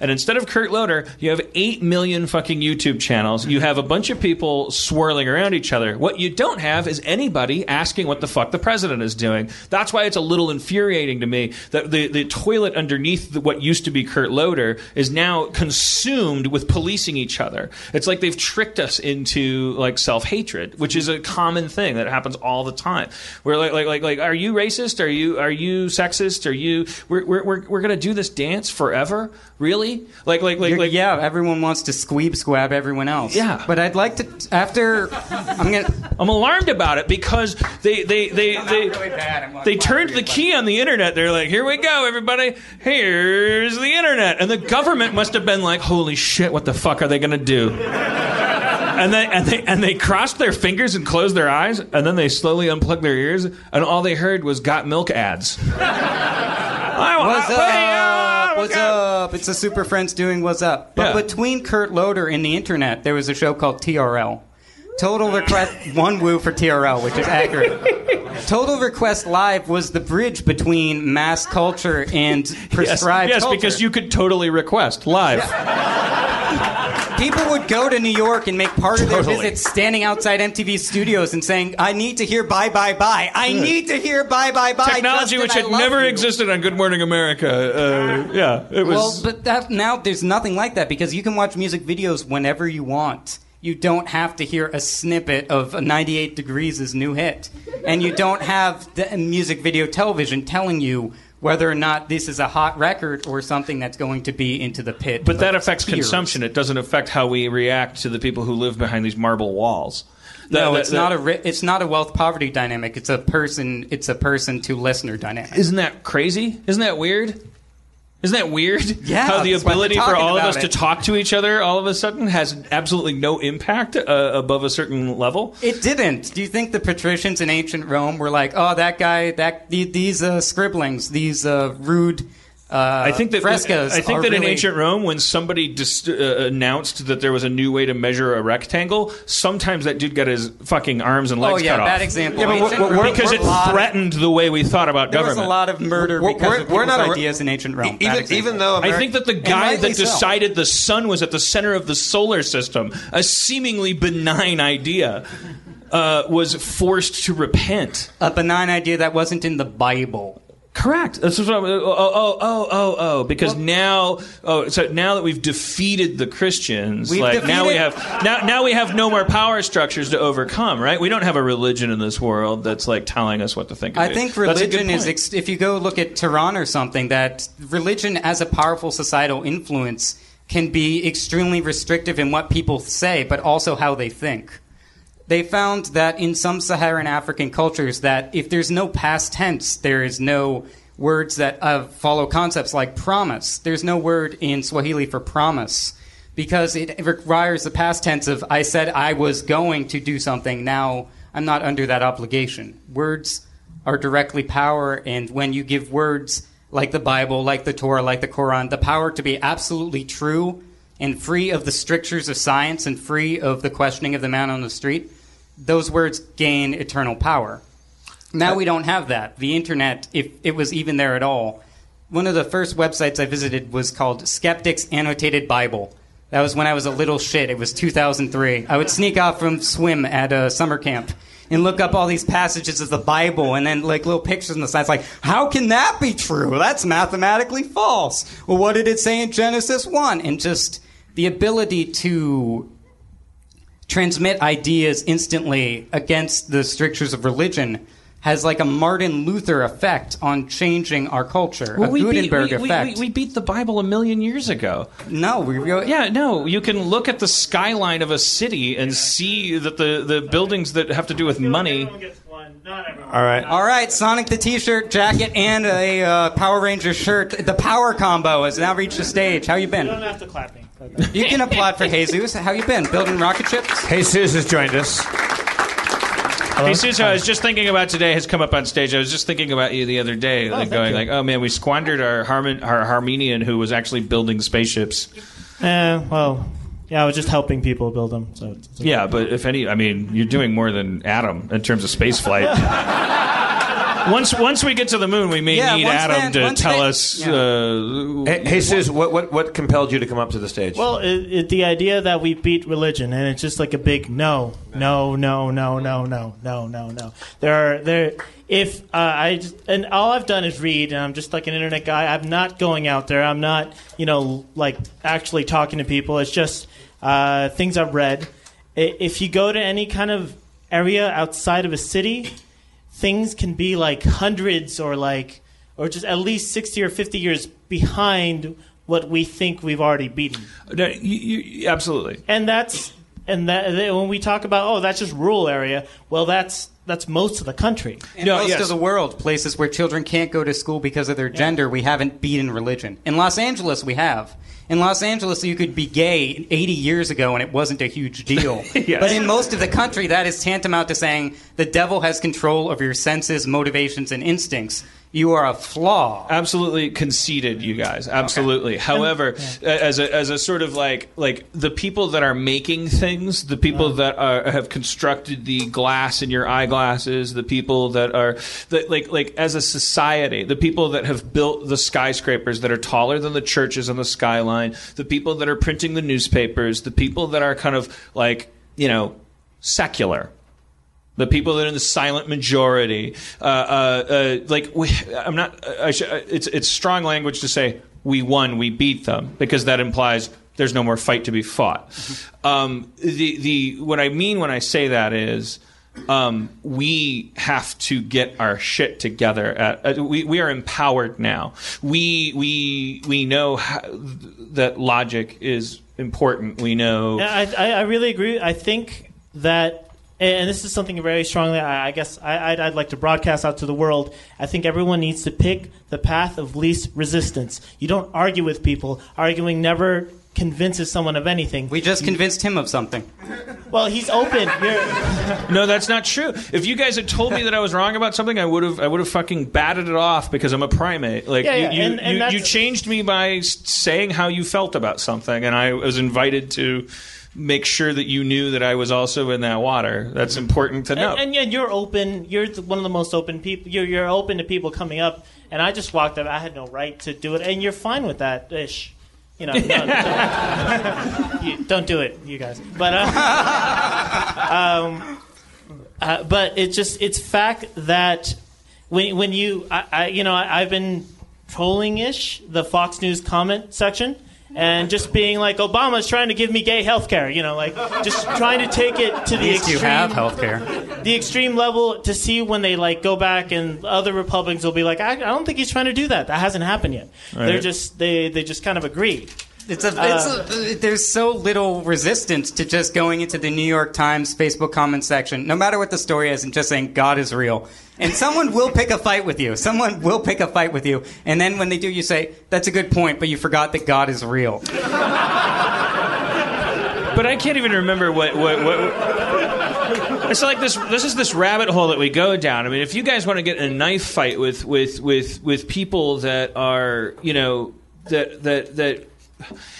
and instead of Kurt Loder, you have eight million fucking YouTube channels. You have a bunch of people swirling around each other. What you don't have is anybody asking what the fuck the president is doing. That's why it's a little infuriating to me that the, the toilet underneath the, what used to be Kurt Loder is now consumed with policing each other. It's like they've tricked us into like self hatred, which is a common thing that happens all the time. We're like, like, like, like, are you racist? Are you, are you sexist? Are you? We're, we're, we're, we're gonna do this dance forever? Really? Like, like, like, You're- like. yeah, everyone wants to squeeb squab everyone else. Yeah. But I'd like to after I'm gonna I'm alarmed about it because they they they they, really. They turned the key on the internet. They're like, "Here we go, everybody. Here's the internet." And the government must have been like, "Holy shit, what the fuck are they going to do?" And they and they and they crossed their fingers and closed their eyes, and then they slowly unplugged their ears, and all they heard was "Got Milk" ads. I- What's I- up? oh, What's God. Up? It's the Super Friends doing What's Up. But Yeah. between Kurt Loder and the internet, there was a show called TRL. Total Request one woo for TRL, which is accurate. Total Request Live was the bridge between mass culture and Yes, prescribed yes, culture. because you could totally request live. People would go to New York and make part of their Totally. visit standing outside MTV studios and saying, "I need to hear bye bye bye. I need to hear bye bye bye." Technology Justin, which had never you." existed on Good Morning America. Uh, yeah, it was. Well, but that, now there's nothing like that because you can watch music videos whenever you want. You don't have to hear a snippet of 98 Degrees' new hit. And you don't have the music video television telling you whether or not this is a hot record or something that's going to be into the pit. But that affects tears. consumption. It doesn't affect how we react to the people who live behind these marble walls. No, That- it's that- not a ri- it's not a wealth poverty dynamic. It's a person it's a person to listener dynamic. Isn't that crazy? Isn't that weird? Isn't that weird? Yeah, How the that's why we're ability for all of us it. to talk to each other all of a sudden has absolutely no impact uh, above a certain level. It didn't. Do you think the patricians in ancient Rome were like, "Oh, that guy, that these uh, scribblings, these uh, rude uh, I think that frescoes"? I think are that in ancient Rome, when somebody dis- uh, announced that there was a new way to measure a rectangle, sometimes that dude got his fucking arms and legs Oh legs yeah, cut bad off. example. Yeah, but Ancient we're- Rome- we're- because it a lot of- threatened the way we thought about There government. was a lot of murder We're- because we're- of we're people's not a- ideas in ancient Rome. Even even though I think that the guy rightly that so. decided the sun was at the center of the solar system, a seemingly benign idea, uh, was forced to repent. a benign idea that wasn't in the Bible. Correct. That's what I'm, oh, oh, oh, oh, oh, oh because now, oh, so now that we've defeated the Christians, like now we have now now we have no more power structures to overcome, right? We don't have a religion in this world that's like telling us what to think. I do. think That's a good religion is, ex- if you go look at Tehran or something, that religion as a powerful societal influence can be extremely restrictive in what people say, but also how they think. They found that in some Saharan African cultures, that if there's no past tense, there is no words that uh, follow concepts like promise. There's no word in Swahili for promise because it requires the past tense of I said I was going to do something. Now I'm not under that obligation. Words are directly power, and when you give words like the Bible, like the Torah, like the Quran, the power to be absolutely true and free of the strictures of science and free of the questioning of the man on the street, those words gain eternal power. Now we don't have that. The internet, if it was even there at all, one of the first websites I visited was called Skeptics Annotated Bible. That was when I was a little shit. It was 2003. I would sneak off from swim at a summer camp and look up all these passages of the Bible and then like little pictures on the sides like, how can that be true? That's mathematically false. Well, what did it say in Genesis 1? And just the ability to transmit ideas instantly against the strictures of religion has like a Martin Luther effect on changing our culture. Well, a we beat, Gutenberg we, we- effect. we- we beat the Bible a million years ago. no, we really. Yeah, no, you can look at the skyline of a city and see that the, the buildings that have to do with money. Everyone gets one. Not everyone. All right. All right, Sonic the T-shirt, jacket, and a uh, Power Ranger shirt. The power combo has now reached the stage. How you been? You don't been? have to clap me. You can applaud for Jesus. How you been? Building rocket ships? Jesus has joined us. Hey, Susan, I was just thinking about today. Has come up on stage. I was just thinking about you the other day, like going you. like, "Oh man, we squandered our Harmon, our Armenian who was actually building spaceships." Eh, well, Yeah, I was just helping people build them. So it's, it's okay. Yeah, but if any, I mean, you're doing more than Adam in terms of space flight. once once we get to the moon, we may Yeah, need Adam then- to tell then- us. yeah. Uh, Hey, Jesus, what, what what compelled you to come up to the stage? Well, it, it, the idea that we beat religion, and it's just like a big no, no, no, no, no, no, no, no, no. There are there. If uh, I just, and all I've done is read, and I'm just like an internet guy. I'm not going out there. I'm not, you know, like actually talking to people. It's just uh, things I've read. If you go to any kind of area outside of a city, things can be like hundreds or like or just at least 60 or 50 years behind what we think we've already beaten no, you, you, absolutely. and that's and that when we talk about oh that's just rural area well that's that's most of the country In No, most yes. of the world, places where children can't go to school because of their gender, we haven't beaten religion. In Los Angeles, we have. In Los Angeles, you could be gay 80 years ago and it wasn't a huge deal. Yes. But in most of the country, that is tantamount to saying the devil has control of your senses, motivations, and instincts. You are a flaw. absolutely conceited, you guys. Absolutely. However a- as a as a sort of like like the people that are making things the people uh-huh. that are have constructed the glass in your eyeglasses the people that are that like like as a society the people that have built the skyscrapers that are taller than the churches on the skyline the people that are printing the newspapers the people that are kind of like you know secular the people that are in the silent majority, uh, uh, uh, like we, I'm not. I sh- it's it's strong language to say we won, we beat them, because that implies there's no more fight to be fought. Um, the the what I mean when I say that is. Um, we have to get our shit together. At, uh, we, we are empowered now. We we we know how, that logic is important. We know Yeah, I, I, I really agree. I think that, and this is something very strongly. I, I guess I, I'd, I'd like to broadcast out to the world. I think everyone needs to pick the path of least resistance. You don't argue with people. Arguing never convinces someone of anything. We just convinced him of something. well, he's open. You're, No, that's not true. If you guys had told me that I was wrong about something, I would have I would have fucking batted it off because I'm a primate. Like Yeah, yeah, you, you, and- and you, you changed me by saying how you felt about something, and I was invited to make sure that you knew that I was also in that water. That's important to know. and, and yet you're open. You're the, one of the most open people. You're, you're open to people coming up. And I just walked up. I had no right to do it, and you're fine with that ish. You know, no, don't, you, don't do it, you guys. But uh, um, uh, but it's just it's fact that when when you I, I you know I, I've been trolling ish the Fox News comment section. And just being like Obama's trying to give me gay health care, you know, like just trying to take it to At the least extreme you have health care. the extreme level to see when they like go back and other Republicans will be like, I, I don't think he's trying to do that. That hasn't happened yet. They're just they they just kind of agree. It's a, it's a, there's so little resistance to just going into the New York Times Facebook comment section, no matter what the story is, and just saying God is real. And someone will pick a fight with you. Someone will pick a fight with you. And then when they do, you say, "That's a good point, but you forgot that God is real." but I can't even remember what what. what it's like this. This is this rabbit hole that we go down. I mean, if you guys want to get in a knife fight with with with with people that are, you know, that that that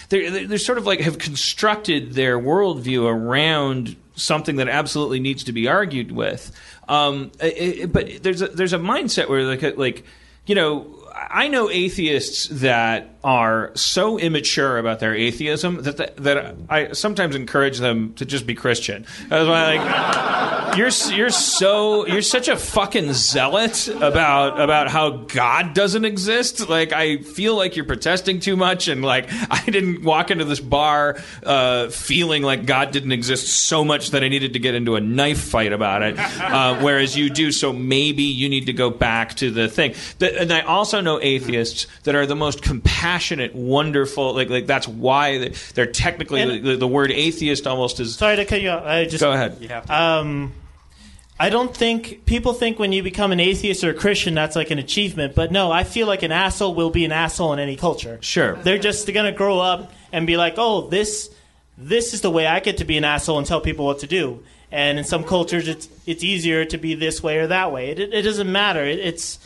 they're, they're sort of like have constructed their worldview around something that absolutely needs to be argued with. Um, it, but there's a, there's a mindset where like like you know I know atheists that are so immature about their atheism that the, that I sometimes encourage them to just be Christian. That's why, like, you're you're so you're such a fucking zealot about about how God doesn't exist. Like, I feel like you're protesting too much, and like I didn't walk into this bar uh, feeling like God didn't exist so much that I needed to get into a knife fight about it. Uh, whereas you do, so maybe you need to go back to the thing. The, and I also know atheists that are the most compassionate, wonderful. Like like that's why they, they're technically And- the, the word atheist almost is. Sorry to cut you off. I just Go ahead. you have Um, I don't think people think when you become an atheist or a Christian that's like an achievement, but no, I feel like an asshole will be an asshole in any culture. Sure. they're just going to grow up and be like, oh, this this is the way I get to be an asshole and tell people what to do. And in some cultures, it's it's easier to be this way or that way. It, it, it doesn't matter. It, it's it,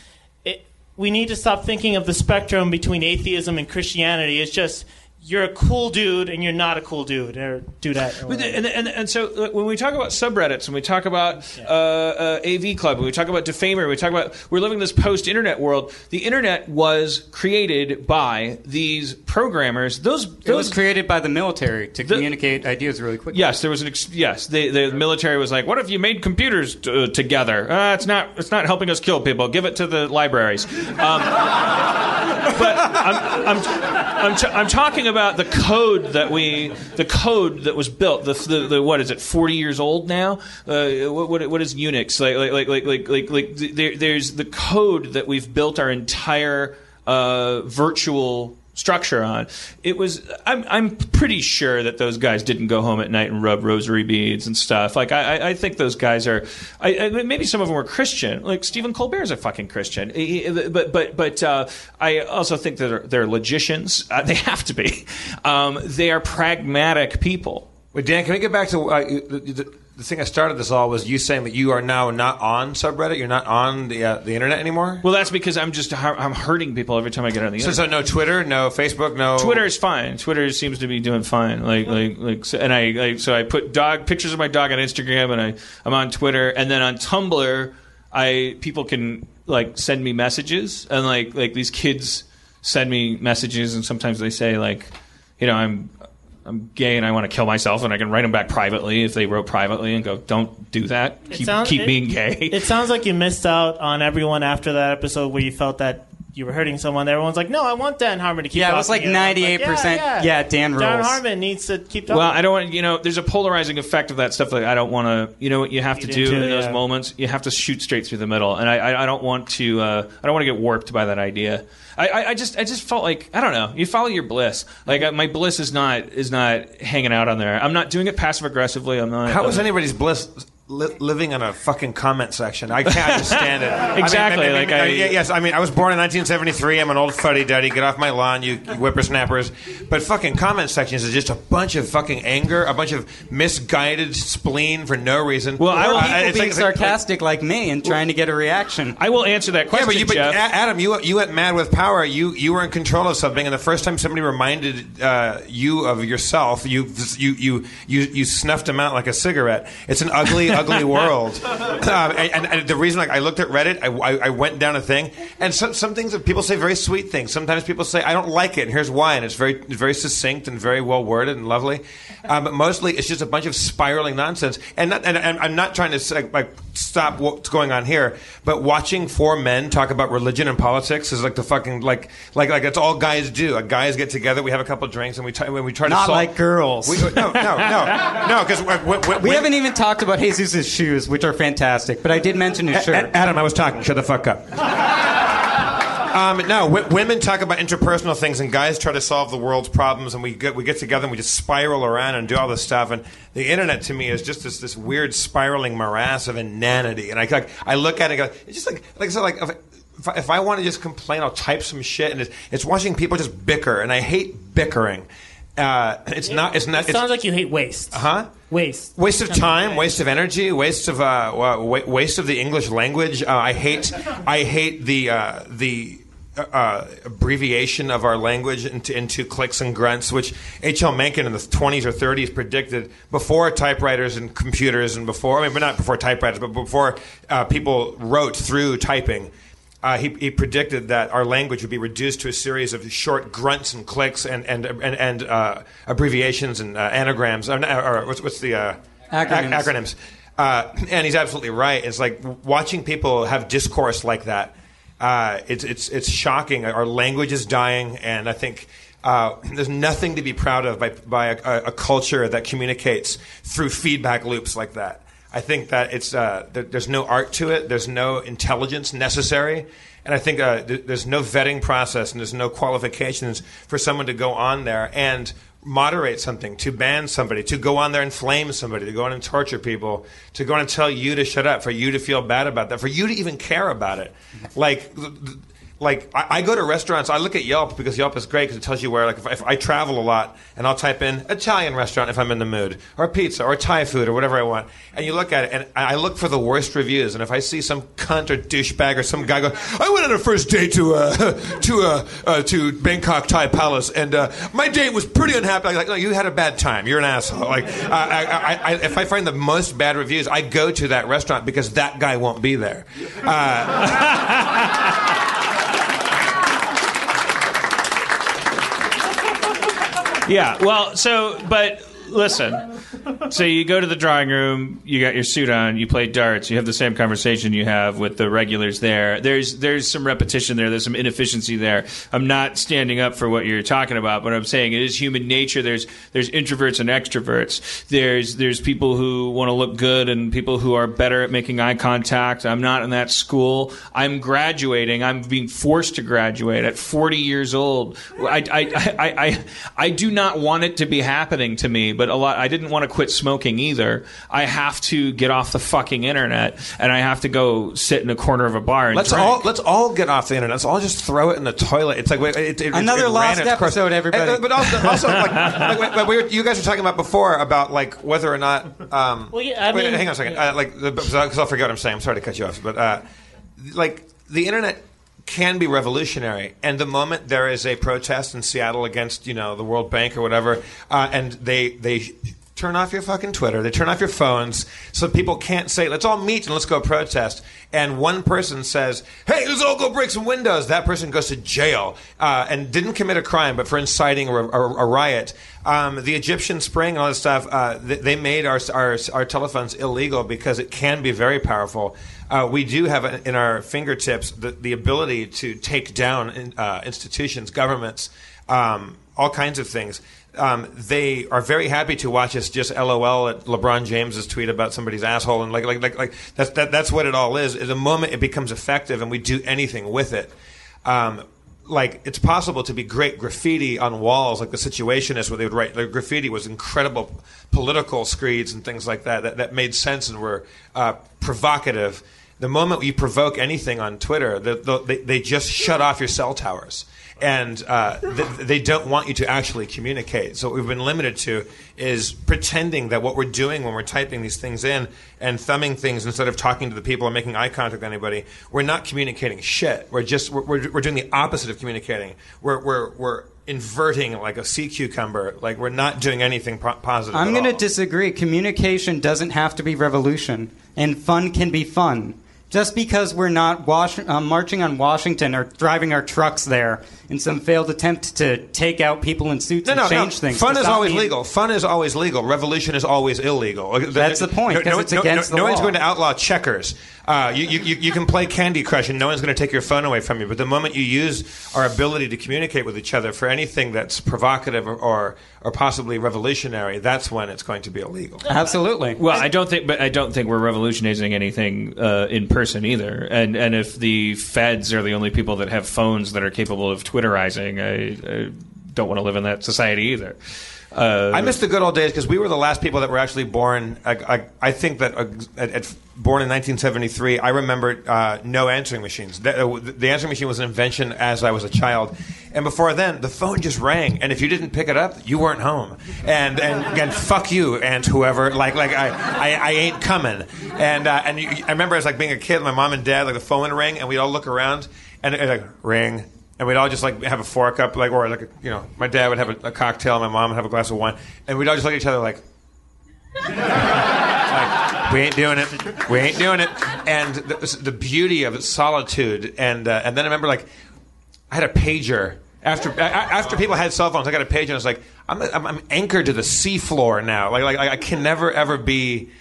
we need to stop thinking of the spectrum between atheism and Christianity. It's just you're a cool dude and you're not a cool dude or dudette. Or But and, and, and so uh, when we talk about subreddits and we talk about uh, uh, AV Club, and we talk about Defamer, we talk about we're living this post-internet world. The internet was created by these programmers. Those It those was created by the military to communicate ideas really quickly. Yes, there was an ex- yes. The, the military was like, "What if you made computers t- uh, together? Uh, it's not it's not helping us kill people. Give it to the libraries." Um, but I'm I'm, I'm, t- I'm talking about the code that we the code that was built. The, the, the what is it? Forty years old now. Uh, what, what what is Unix like? Like like like like like, like there, there's the code that we've built our entire uh, virtual structure on. It was. I'm. I'm pretty sure that those guys didn't go home at night and rub rosary beads and stuff. Like I. I- think those guys are. I, I, maybe some of them were Christian. Like Stephen Colbert is a fucking Christian. He- But but but uh, I also think that they're, they're logicians. Uh, they have to be. Um, they are pragmatic people. Wait, Dan, can we get back to uh, the, the, the thing I started this all was you saying that you are now not on subreddit. You're not on the uh, the internet anymore. Well, that's because I'm just I'm hurting people every time I get on the So, internet. so no Twitter, no Facebook, no Twitter is fine. Twitter seems to be doing fine. Like like like, so, and I like so I put dog pictures of my dog on Instagram, and I I'm on Twitter, and then on Tumblr, I people can like send me messages, and like like these kids send me messages, and sometimes they say like, you know, I'm. I'm gay and I want to kill myself, and I can write them back privately if they wrote privately and go, "Don't do that. Keep sounds- keep it- being gay." It sounds like you missed out on everyone after that episode where you felt that you were hurting someone. Everyone's like, "No, I want Dan Harmon to keep." Yeah, it was like 98%, yeah, Dan rules. Dan. Harmon needs to keep talking. Well, I don't want you know. There's a polarizing effect of that stuff that I don't want to. You know what you have to Feed do into, in those yeah. moments? You have to shoot straight through the middle, and I, I, I don't want to. Uh, I don't want to get warped by that idea. I, I, I just I just felt like I don't know. You follow your bliss. Like uh, my bliss is not is not hanging out on there. I'm not doing it passive aggressively. I'm not. How is uh, anybody's bliss li- living in a fucking comment section? I can't understand it. Exactly, I mean, like I, I- yes, I mean, I was born in 1973. I'm an old fuddy duddy. Get off my lawn, you whippersnappers. But fucking comment sections is just a bunch of fucking anger, a bunch of misguided spleen for no reason. Well, I will- Uh, People it's being like- it's like- sarcastic like me and trying to get a reaction. I will answer that Yeah, question, but you, but Jeff. Adam, you you went mad with power. You you were in control of something, and the first time somebody reminded uh, you of yourself, you you you you you snuffed them out like a cigarette. It's an ugly, ugly world. Um, and, and, the reason, like, I looked at Reddit, I, I, I went down a thing, and some some things that people say very sweet things. Sometimes people say I don't like it, and here's why, and it's very it's very succinct and very well worded and lovely. Um, but mostly, it's just a bunch of spiraling nonsense. And not, and, and I'm not trying to say, like stop what's going on here, but watching four men talk about religion and politics is like the fucking like like like that's all guys do. Like guys get together, we have a couple drinks, and we try, when we try to Not solve, like girls. We, no, no, no, no, because We haven't even talked about Jesus' shoes, which are fantastic, but I did mention his shirt. Adam, I was talking. Shut the fuck up. Um, no, w- women talk about interpersonal things, and guys try to solve the world's problems, and we get we get together and we just spiral around and do all this stuff. And the internet to me is just this this weird spiraling morass of inanity. And I like I look at it, and go, it's just like like I said, like. If, I, if I want to just complain, I'll type some shit, and it's, it's watching people just bicker, and I hate bickering. Uh, it's not. It's not. it It's, sounds like you hate waste. huh? Waste. Waste of time, waste of energy, waste of uh, wa- wa- waste of the English language. Uh, I hate, I hate the uh, the uh, abbreviation of our language into, into clicks and grunts, which H.L. Mencken in the 20s or 30s predicted before typewriters and computers and before, I mean, but not before typewriters, but before uh, people wrote through typing. Uh, he, he predicted that our language would be reduced to a series of short grunts and clicks and and and, and uh, abbreviations and uh, anagrams. Or, or what's, what's the uh, Acronyms. ac- acronyms? Uh, and he's absolutely right. It's like watching people have discourse like that. Uh, it's it's it's shocking. Our language is dying, and I think. Uh, there's nothing to be proud of by, by a, a culture that communicates through feedback loops like that. I think that it's uh, there, there's no art to it. There's no intelligence necessary, and I think uh, th- there's no vetting process and there's no qualifications for someone to go on there and moderate something, to ban somebody, to go on there and flame somebody, to go on and torture people, to go on and tell you to shut up, for you to feel bad about that, for you to even care about it. Like. Like I, I go to restaurants. I look at Yelp because Yelp is great because it tells you where. Like if, if I travel a lot and I'll type in Italian restaurant if I'm in the mood, or pizza, or Thai food, or whatever I want, and you look at it, and I look for the worst reviews. And if I see some cunt or douchebag or some guy go, I went on a first date to uh, to uh, uh, to Bangkok Thai Palace, and uh, my date was pretty unhappy. I'm like, no, you had a bad time. You're an asshole. Like, uh, I, I, I, if I find the most bad reviews, I go to that restaurant because that guy won't be there. Yeah. Well, so but listen. So you go to the drawing room, you got your suit on, you play darts, you have the same conversation you have with the regulars there. There's there's some repetition there, there's some inefficiency there. I'm not standing up for what you're talking about, but I'm saying it is human nature. There's there's introverts and extroverts. There's there's people who want to look good and people who are better at making eye contact. I'm not in that school. I'm graduating. I'm being forced to graduate at 40 years old. I I I I, I do not want it to be happening to me, but a lot I didn't want to quit smoking either. I have to get off the fucking internet and I have to go sit in a corner of a bar and Let's drink. all let's all get off the internet. Let's all just throw it in the toilet. It's like it, it, it, Another it ran lost its course. everybody. Uh, But also, also like, like, like, like we were, you guys were talking about before about like whether or not. Um, Well, yeah, I wait, mean- hang on a second. Uh, like because I'll forget what I'm saying. I'm sorry to cut you off, but uh, like the internet can be revolutionary. And the moment there is a protest in Seattle against you know the World Bank or whatever uh, and they they turn off your fucking Twitter. They turn off your phones so people can't say let's all meet and let's go protest. And one person says hey let's all go break some windows. That person goes to jail uh, and didn't commit a crime but for inciting a, a, a riot. Um, the Egyptian Spring all this stuff uh, they, they made our, our our telephones illegal because it can be very powerful. Uh, we do have in our fingertips the, the ability to take down in, uh, institutions, governments, um, all kinds of things. Um, they are very happy to watch us just LOL at LeBron James's tweet about somebody's asshole, and like like like, like that's that, that's what it all is. Is the moment it becomes effective, and we do anything with it. Um, like it's possible to be great graffiti on walls, like the Situationists, where they would write. The graffiti was incredible political screeds and things like that that, that made sense and were uh, provocative. The moment you provoke anything on Twitter, the, the, they, they just shut off your cell towers. And uh, th- they don't want you to actually communicate. So what we've been limited to is pretending that what we're doing when we're typing these things in and thumbing things instead of talking to the people or making eye contact with anybody, we're not communicating shit. We're just we're, we're, we're doing the opposite of communicating. We're we're we're inverting like a sea cucumber. Like we're not doing anything po- positive. I'm going to disagree. Communication doesn't have to be revolution, and fun can be fun. Just because we're not wash- uh, marching on Washington or driving our trucks there in some failed attempt to take out people in suits No, and no, change no. things. Fun is always mean- legal. Fun is always legal. Revolution is always illegal. That's the point, No, 'cause no, it's no, against no, the no one's going to outlaw checkers. Uh, you, you, you can play Candy Crush, and no one's going to take your phone away from you. But the moment you use our ability to communicate with each other for anything that's provocative or, or, or possibly revolutionary, that's when it's going to be illegal. Absolutely. Well, I don't think, but I don't think we're revolutionizing anything uh, in person either. And and if the feds are the only people that have phones that are capable of Twitterizing, I, I don't want to live in that society either. Uh, I miss the good old days because we were the last people that were actually born. I, I, I think that uh, at, at, born in 1973, I remember uh, no answering machines. The, uh, the answering machine was an invention as I was a child, and before then, the phone just rang, and if you didn't pick it up, you weren't home. And and again, fuck you, and whoever. Like like I, I, I ain't coming. And uh, and you, I remember as like being a kid, my mom and dad like the phone would ring, and we'd all look around, and it like ring and we'd all just like have a fork up, like or like a, you know, my dad would have a, a cocktail, my mom would have a glass of wine, and we'd all just look at each other like, like we ain't doing it, we ain't doing it, and the, the beauty of solitude, and uh, and then I remember like I had a pager. After a- after people had cell phones, I got a pager, and I was like, I'm, I'm, I'm anchored to the seafloor now. Like, like I can never ever be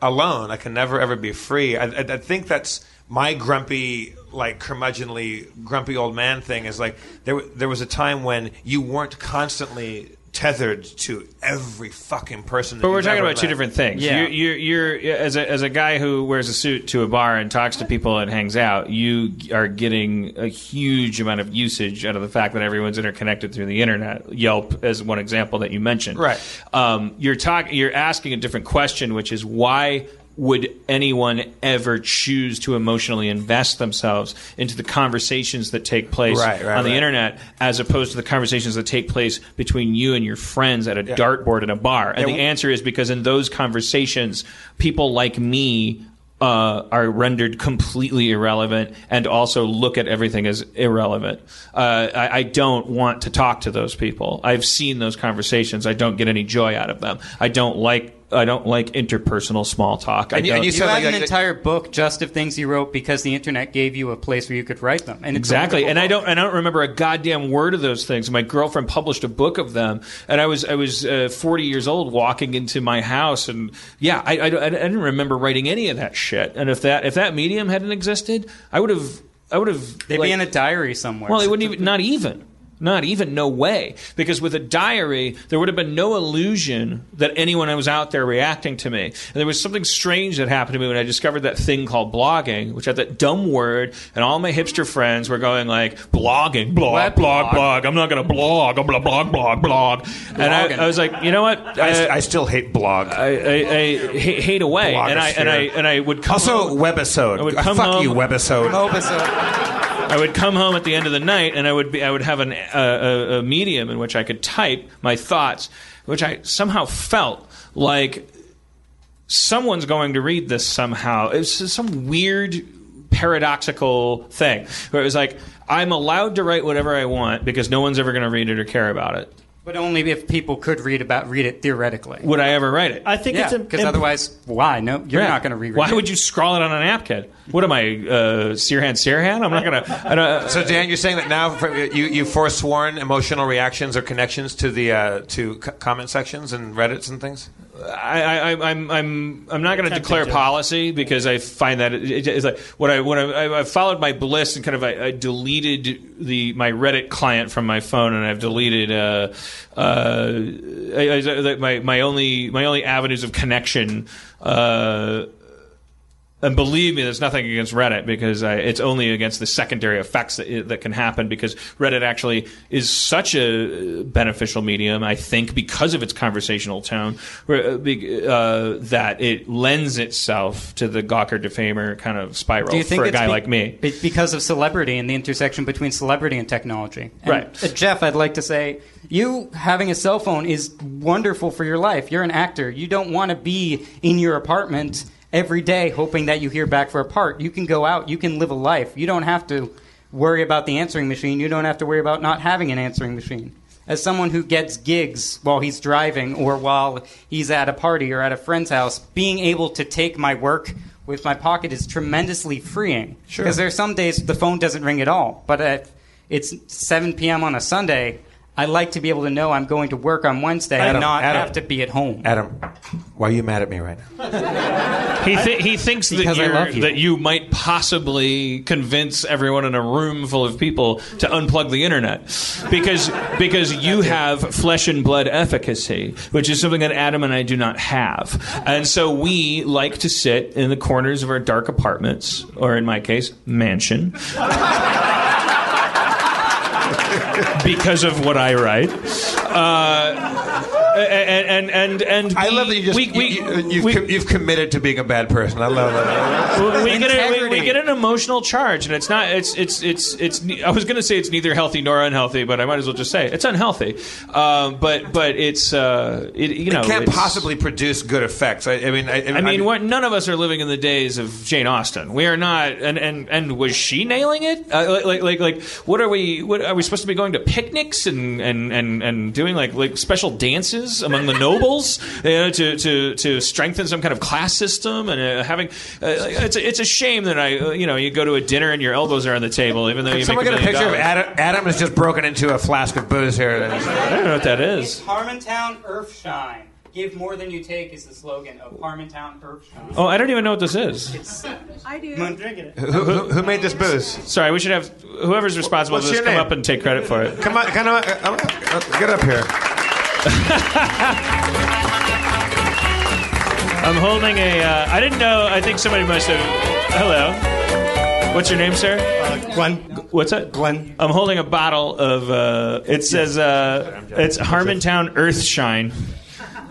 alone. I can never ever be free. I, I, I think that's my grumpy, like curmudgeonly, grumpy old man thing. Is like there there was a time when you weren't constantly tethered to every fucking person. that But we're talking ever about two different things. Yeah. You're, you're, you're as a as a guy who wears a suit to a bar and talks to people and hangs out. You are getting a huge amount of usage out of the fact that everyone's interconnected through the internet. Yelp as one example that you mentioned. Right. Um, you're talking. You're asking a different question, which is why. Would anyone ever choose to emotionally invest themselves into the conversations that take place Right, right, on the right. internet as opposed to the conversations that take place between you and your friends at a dartboard in a bar? And Yeah, the answer is because in those conversations, people like me uh, are rendered completely irrelevant and also look at everything as irrelevant. Uh, I, I don't want to talk to those people. I've seen those conversations. I don't get any joy out of them. I don't like. I don't like interpersonal small talk. And you- and you You said, have like, an like- entire book just of things you wrote because the internet gave you a place where you could write them. And Exactly, wonderful and I don't. I don't remember a goddamn word of those things. My girlfriend published a book of them, and I was I was uh, forty years old, walking into my house, and yeah, I, I, I didn't remember writing any of that shit. And if that if that medium hadn't existed, I would have I would have. They'd like- be in a diary somewhere. well, it wouldn't even. Not even. Not even. No way. Because with a diary, there would have been no illusion that anyone was out there reacting to me. And there was something strange that happened to me when I discovered that thing called blogging, which had that dumb word, and all my hipster friends were going like, blogging, blog, blog, blog? blog. I'm not going to blog. I'm going to blog, blog, blog. And I, I was like, you know what? I, I, I still hate blog. I, I, I ha- hate away, and I and I and I would come also, home- webisode. I would come Fuck home- you, webisode. I would come home at the end of the night, and I would be I would have an, a, a, a medium in which I could type my thoughts, which I somehow felt like someone's going to read this somehow. It was some weird paradoxical thing where it was like I'm allowed to write whatever I want because no one's ever going to read it or care about it. But only if people could read about read it theoretically. Would I ever write it? I think yeah, it's because im- otherwise, why? No, you're Yeah. not going to reread. Why it. would you scrawl it on a napkin? What am I, uh, Sirhan Sirhan? I'm not going to. So Dan, you're saying that now for, you you forsworn emotional reactions or connections to the uh, to c- comment sections and Reddits and things. I, I, I'm, I'm, I'm not going to declare policy because I find that it, it- it's like what I, what I, I followed my bliss and kind of I, I deleted the my Reddit client from my phone and I've deleted uh, uh, I, I, my my only my only avenues of connection. Uh, and believe me, there's nothing against Reddit because I, it's only against the secondary effects that, that can happen because Reddit actually is such a beneficial medium, I think, because of its conversational tone, uh, uh, that it lends itself to the Gawker defamer kind of spiral Do you think for a guy be- like me. because of celebrity and the intersection between celebrity and technology? And, Right. uh, Jeff, I'd like to say you having a cell phone is wonderful for your life. You're an actor. You don't want to be in your apartment every day hoping that you hear back for a part. You can go out. You can live a life. You don't have to worry about the answering machine. You don't have to worry about not having an answering machine. As someone who gets gigs while he's driving or while he's at a party or at a friend's house, being able to take my work with my pocket is tremendously freeing. Sure. Because are some days the phone doesn't ring at all. But if it's 7 p.m. on a Sunday, I like to be able to know I'm going to work on Wednesday Adam, and not Adam. have to be at home. Adam, why are you mad at me right now? He, th- he thinks that, you're, love you. that you might possibly convince everyone in a room full of people to unplug the internet because because you have flesh and blood efficacy, which is something that Adam and I do not have, and so we like to sit in the corners of our dark apartments, or in my case, mansion. Because of what I write, uh, and and and and I we- love that you just we, we, you, you've, we- committed to being a bad person. I love that. we, we we, get an emotional charge, and it's not. It's it's it's it's. I was going to say it's neither healthy nor unhealthy, but I might as well just say it. it's unhealthy. Um, but but it's uh, it, you know it can't possibly produce good effects. I, I mean, I, I mean, what, none of us are living in the days of Jane Austen. We are not. And and, and was she nailing it? Uh, like like like what are we? What are we supposed to be going to picnics and and, and, and doing like like special dances among the nobles you know, to, to to strengthen some kind of class system and uh, having? Uh, it's a, it's a shame that I uh, you know you go to a dinner and your elbows are on the table even though you Someone make get a million picture of. Adam. Adam has just broken into a flask of booze here. I don't know what that is. Harmontown Earthshine. Give more than you take is the slogan of Harmontown Earthshine. Oh, I don't even know what this is. It's I do. I'm drinking it. Who, who, who made this booze? Sorry, we should have whoever's responsible What's for this your come name? up and take credit for it. Come on, come on, uh, uh, get up here. I'm holding a. Uh, I didn't know. I think somebody must have. Hello. What's your name, sir? Glenn. What's that? Glenn. I'm holding a bottle of. Uh, it says uh, it's Harmontown Earthshine,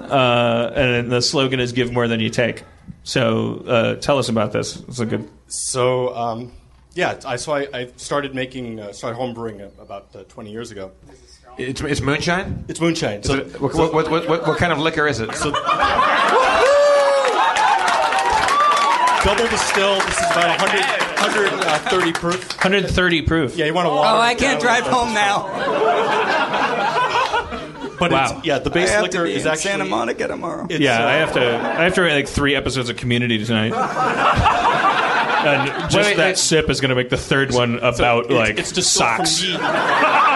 uh, and the slogan is "Give more than you take." So uh, tell us about this. It's a good. So, um, yeah, I, so I, I started making, uh, started homebrewing uh, about uh, 20 years ago. It's, it's moonshine. It's moonshine. So, What, what, what, what, what, what kind of liquor is it? so double distilled. This is about 100, 130 proof. 130 proof. Yeah, you want to water. Oh, I can't down. drive home now. But Wow. it's, yeah, the base liquor is actually Santa Monica tomorrow. It's, Yeah, uh, I have to. I have to write like three episodes of Community tonight. and just Wait, wait, that wait. sip is going to make the third one about it's, like it's distilled socks.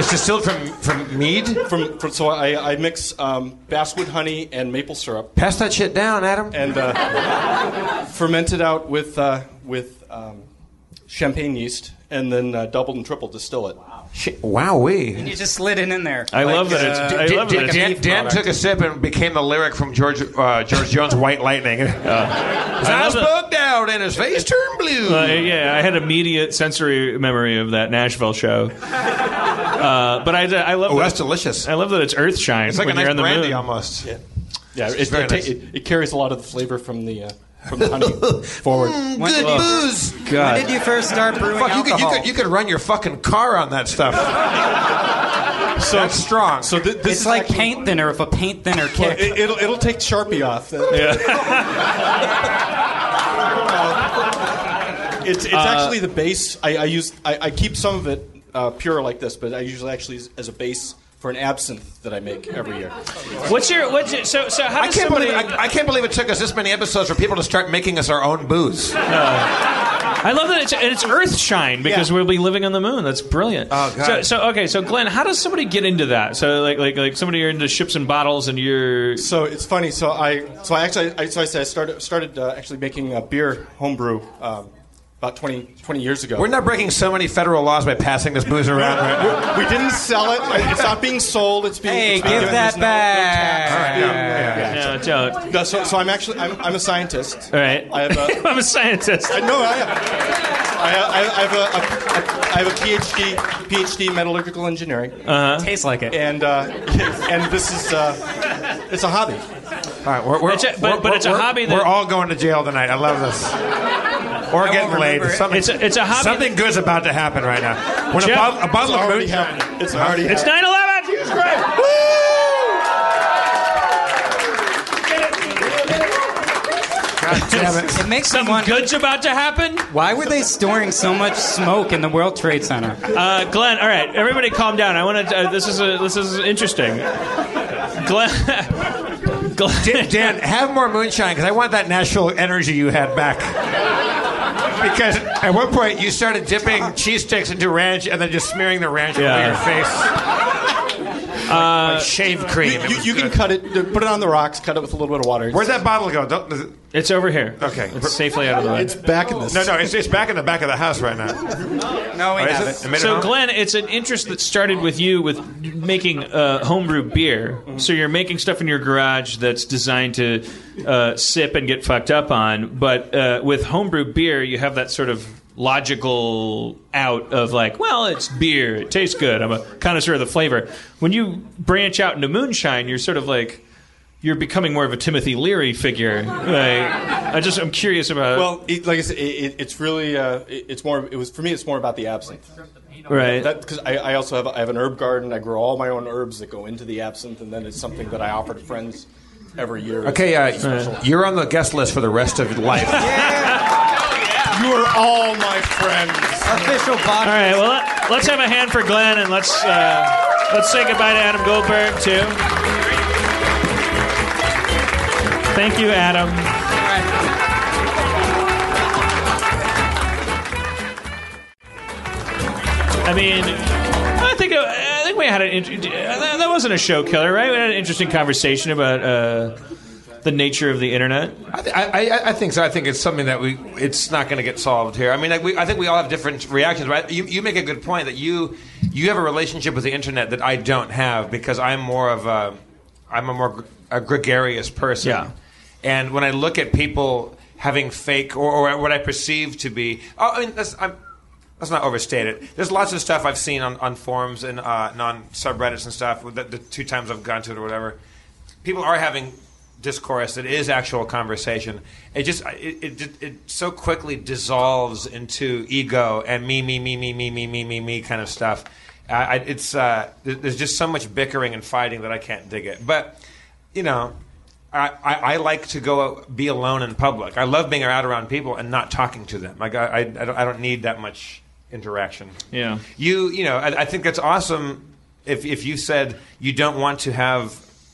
It's distilled from, from mead? From, from so I, I mix um, basswood honey and maple syrup Pass that shit down, Adam. and uh, ferment it out with uh, with um, champagne yeast and then uh, double and triple distill it. Shit, Wowee. You just slid it in there. I Like, love that it's. uh, I Dan, love that it's. Dan, Dan took a sip and became the lyric from George uh, George Jones' White Lightning. His I eyes love that- bugged out and his face turned blue. Uh, yeah, I had immediate sensory memory of that Nashville show. Uh, but I, I love. oh, that, that's delicious. I love that it's Earthshine. It's like when a you're nice on the brandy moon. almost. Yeah, yeah. It, very it, ta- nice. it, it carries a lot of the flavor from the uh, from the honey forward. When Good did you- booze. When did you first start brewing Fuck, you could, you, alcohol? could, you could run your fucking car on that stuff. So That's strong. So th- this it's is like actually- paint thinner if a paint thinner Well, it, it'll it'll take Sharpie off. yeah. it's it's actually the base. I, I use I, I keep some of it uh, pure like this, but I usually actually as a base for an absinthe that I make every year. What's your what's your, so so how does I does can't, somebody? believe, I, I can't believe it took us this many episodes for people to start making us our own booze. I love that it's, it's Earthshine because Yeah. we'll be living on the moon. That's brilliant. Oh, God. So, so okay, so Glenn, how does somebody get into that? So like like like somebody you're into ships and bottles and you're So it's funny. So I so I actually I, so I said I started started uh, actually making a beer homebrew um, about 20, 20 years ago. We're not breaking so many federal laws by passing this booze around right now. we didn't sell it. It's not being sold. It's being. Hey, it's being give given- that there's no- no tax. back. Yeah, yeah, yeah. no, don't. So, so I'm actually I'm, I'm a scientist. All right, I have a I'm a scientist. I, no, I have. I, I, I have a, a, I have a PhD PhD in metallurgical engineering, Uh-huh. Tastes like it. and uh, and this is uh, it's a hobby. All right, we're, we're, It's a- but- we're- but it's a we're- hobby that- We're all going to jail tonight. I love this. Or getting laid. it. Something, It's a- it's a hobby Something good's about to happen right now. When a Jeff- bottle, a It's bottle of already moonshine. happening. It's already It's 9/11. Jesus Christ. God it. It makes me Something wonder good's about to happen. why were they storing so much smoke in the World Trade Center? Uh, Glenn, all right, everybody, calm down. I want to. Uh, this is a, this is interesting. Glenn, Glenn, Dan, have more moonshine because I want that natural energy you had back. Because at one point you started dipping cheese sticks into ranch and then just smearing the ranch Yeah. over your face. Like shave cream. It You, you can cut it, put it on the rocks, cut it with a little bit of water. Where'd that bottle go? Don't, it- it's over here. Okay. it's safely out of the way. It's back in this. no, no, it's, it's back in the back of the house right now. No, we haven't. it? It So. Glenn, it's an interest that started with you with making uh, homebrew beer. So you're making stuff in your garage that's designed to uh, sip and get fucked up on. But uh, with homebrew beer, you have that sort of logical out of like, well, it's beer, it tastes good. I'm a connoisseur of the flavor. When you branch out into moonshine, you're sort of like. You're becoming more of a Timothy Leary figure. Like, I just, I'm curious about. Well, it, like I said, it, it, it's really uh, it, it's more. It was for me. It's more about the absinthe. right. Because I, I also have I have an herb garden. I grow all my own herbs that go into the absinthe, and then it's something that I offer to friends every year. Okay, uh, you're on the guest list for the rest of your life. you are all my friends. Official box. All right, well, let, let's have a hand for Glenn, and let's uh, let's say goodbye to Adam Goldberg too. Thank you, Adam. I mean, I think I think we had an that that wasn't a show killer, right? We had an interesting conversation about uh, the nature of the internet. I, th- I, I- I think so. I think it's something that we. It's not going to get solved here. I mean, like we, I think we all have different reactions. Right? You, you make a good point that you you have a relationship with the internet that I don't have because I'm more of a I'm a more gr- a gregarious person. Yeah. And when I look at people having fake or, or what I perceive to be, oh, I mean, that's, I'm, let's not overstate it. There's lots of stuff I've seen on, on forums and uh, non subreddits and stuff. The, the two times I've gone to it or whatever, people are having discourse that is actual conversation. It just it, it it so quickly dissolves into ego and me me me me me me me me me kind of stuff. I, I, it's uh, there's just so much bickering and fighting that I can't dig it. But you know. I, I, I like to go be alone in public. I love being out around people and not talking to them. Like I, I, I, don't, I don't need that much interaction. Yeah. You, you know, I, I think that's awesome. If if you said you don't want to have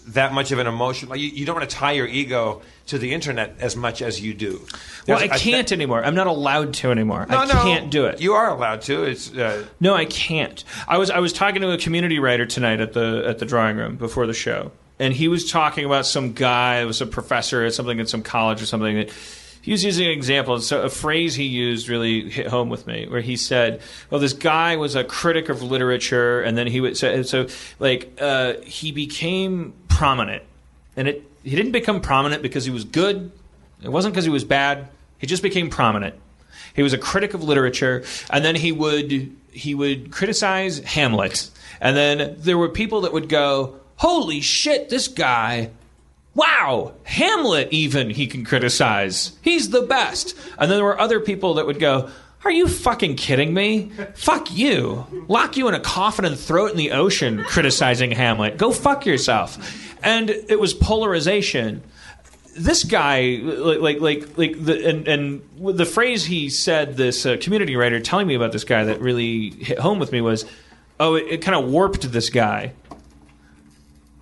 that much of an emotion, like you, you don't want to tie your ego to the internet as much as you do. Well, I can't anymore. I'm not allowed to anymore. No, I can't do it. You are allowed to. It's uh, No, I can't. I was I was talking to a community writer tonight at the at the drawing room before the show, and he was talking about some guy, it was a professor at something at some college or something that he was using an example. So a phrase he used really hit home with me, where he said, "Well, this guy was a critic of literature, and then he would so, so like uh, he became prominent, and it he didn't become prominent because he was good. It wasn't because he was bad. He just became prominent." He was a critic of literature, and then he would he would criticize Hamlet, and then there were people that would go, "Holy shit, this guy!" Wow, Hamlet even he can criticize. He's the best. And then there were other people that would go, "Are you fucking kidding me? Fuck you. Lock you in a coffin and throw it in the ocean criticizing Hamlet. Go fuck yourself." And it was polarization this guy like like like, the and, and the phrase he said this uh, community writer telling me about this guy that really hit home with me was oh it, it kind of warped this guy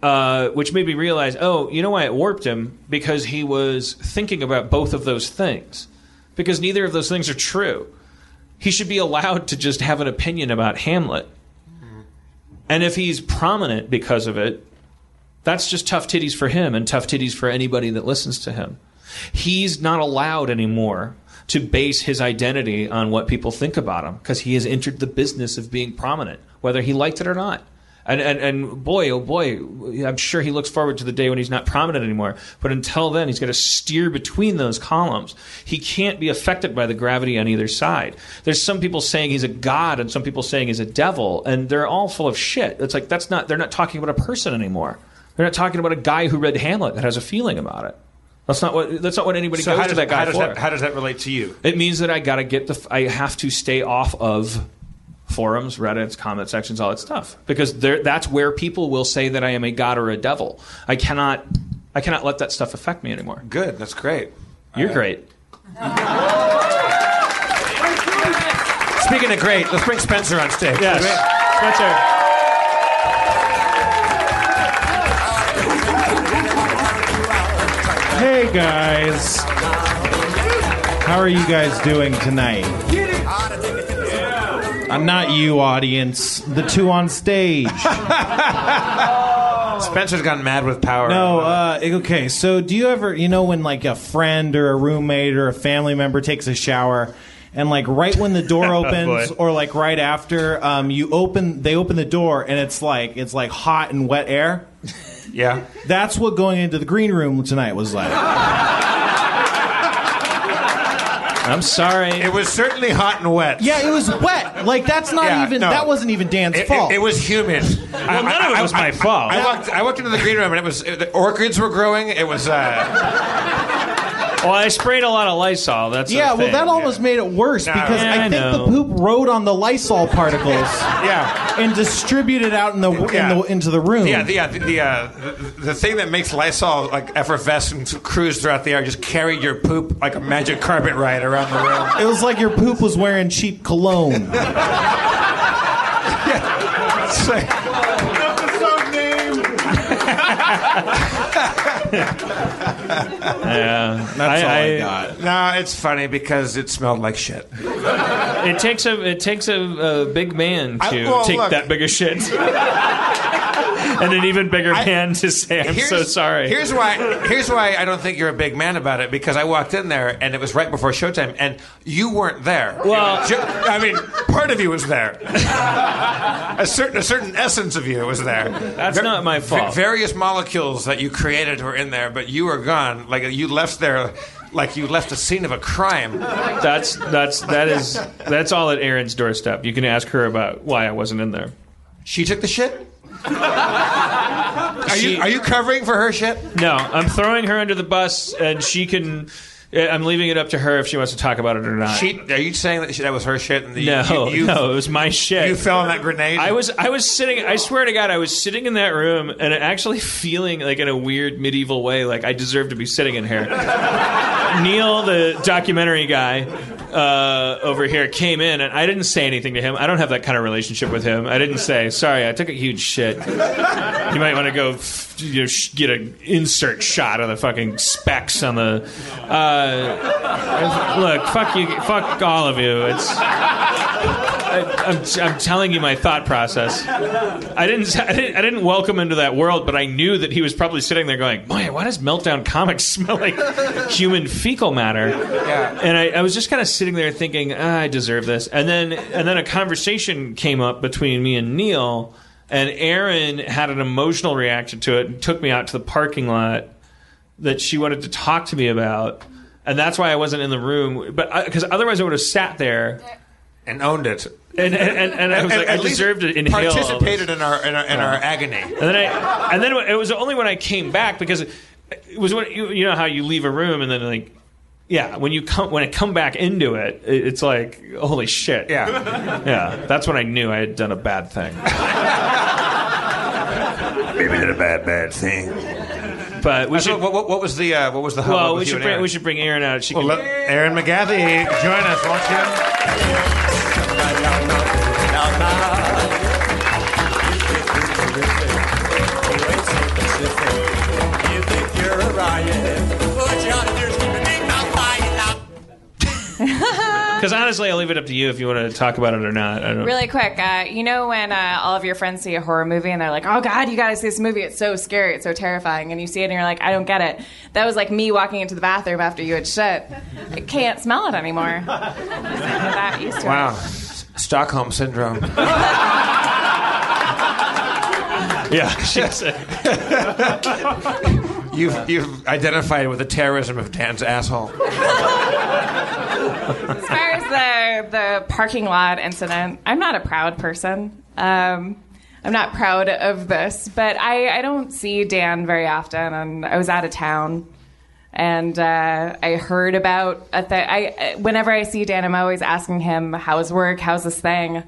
uh, which made me realize oh you know why it warped him because he was thinking about both of those things because neither of those things are true he should be allowed to just have an opinion about hamlet and if he's prominent because of it that's just tough titties for him and tough titties for anybody that listens to him. He's not allowed anymore to base his identity on what people think about him because he has entered the business of being prominent, whether he liked it or not. And, and, and boy, oh boy, I'm sure he looks forward to the day when he's not prominent anymore. But until then, he's got to steer between those columns. He can't be affected by the gravity on either side. There's some people saying he's a god and some people saying he's a devil, and they're all full of shit. It's like that's not, they're not talking about a person anymore. They're not talking about a guy who read Hamlet that has a feeling about it. That's not what. That's not what anybody so goes how to does, that guy how, does for. that, how does that relate to you? it means that I got to get the. I have to stay off of forums, Reddit's, comment sections, all that stuff, because that's where people will say that I am a god or a devil. I cannot. I cannot let that stuff affect me anymore. Good. That's great. You're uh, great. Speaking of great, let's bring Spencer on stage. Yes, Spencer. Hey guys. How are you guys doing tonight? I'm not you, audience. The two on stage. Spencer's gotten mad with power. No, uh, okay. So, do you ever, you know, when like a friend or a roommate or a family member takes a shower, and like right when the door opens, boy. or like right after, um, you open, they open the door, and it's like it's like hot and wet air. yeah. That's what going into the green room tonight was like. I'm sorry. It was certainly hot and wet. Yeah, it was wet. Like that's not Yeah, even no. that wasn't even Dan's It, it- fault. it was humid. well, none of it was my fault. I walked. I walked into the green room and it was the orchids were growing. It was. Uh, well, I sprayed a lot of Lysol. That's yeah, well, thing. that almost made it worse No. because Yeah, I I think know. the poop rode on the Lysol particles yeah. and distributed out in the, Yeah. in the into the room. Yeah, the, yeah, the, the, uh, the, the thing that makes Lysol like effervescent cruise throughout the air just carried your poop like a magic carpet ride around the room. It was like your poop was wearing cheap cologne. It's like- Yeah, That's all I, I- got. no, it's funny because it smelled like shit. It takes a it takes a, a big man to I- well, take look. that big a shit, and an even bigger I- man to say I'm so sorry. Here's why. Here's why I don't think you're a big man about it because I walked in there and it was right before showtime and you weren't there. Well- Ju- I mean, part of you was there. a certain a certain essence of you was there. That's not my fault. Va- various molecules that you created were in there, but you were gone. Like you left there. Like you left the scene of a crime. That's that's that is that's all at Erin's doorstep. You can ask her about why I wasn't in there. She took the shit. Are you are you covering for her shit? No, I'm throwing her under the bus, and she can. I'm leaving it up to her if she wants to talk about it or not. She, are you saying that she, that was her shit? And the, no, you, you, no, it was my shit. You fell on that grenade. I was I was sitting I swear to God I was sitting in that room and actually feeling like in a weird medieval way like I deserve to be sitting in here. Neil, the documentary guy uh, over here, came in and I didn't say anything to him. I don't have that kind of relationship with him. I didn't say sorry. I took a huge shit. You might want to go f- you know, sh- get an insert shot of the fucking specs on the. Uh, look, fuck you, fuck all of you. It's. I, I'm, I'm telling you my thought process. I didn't, I didn't I didn't welcome him to that world, but I knew that he was probably sitting there going, "Boy, why does Meltdown Comics smell like human fecal matter?" Yeah. And I, I was just kind of sitting there thinking, ah, "I deserve this." And then and then a conversation came up between me and Neil, and Erin had an emotional reaction to it and took me out to the parking lot that she wanted to talk to me about. And that's why I wasn't in the room, but because otherwise I would have sat there and owned it. and and, and I was At- like, at I deserved to inhale. all this. Participated in our in our, in our agony. And then I, and then it was only when I came back because it was when you, you know how you leave a room and then like, yeah, when you come when I come back into it, it- it's like holy shit. Yeah. yeah. That's when I knew I had done a bad thing. Maybe did a bad bad thing. But we So should. what, what, what was the uh, what was the hubbub Well, we should bring Erin? we should bring Erin out. She Well, can, let Erin McGathy join us, won't you? because honestly, I'll leave it up to you if you want to talk about it or not. I don't. Really quick, uh, you know when uh, all of your friends see a horror movie and they're like, "Oh God, you gotta see this movie! It's so scary, it's so terrifying," and you see it and you're like, "I don't get it." That was like me walking into the bathroom after you had shit. I can't smell it anymore. That used to Wow, it. S- Stockholm syndrome. Yeah, she's, You've you've identified with the terrorism of Dan's asshole. The parking lot incident, I'm not a proud person. Um, I'm not proud of this, but I, I don't see Dan very often, and I was out of town, and uh, I heard about a I whenever I see Dan, I'm always asking him, "How's work? How's this thing?"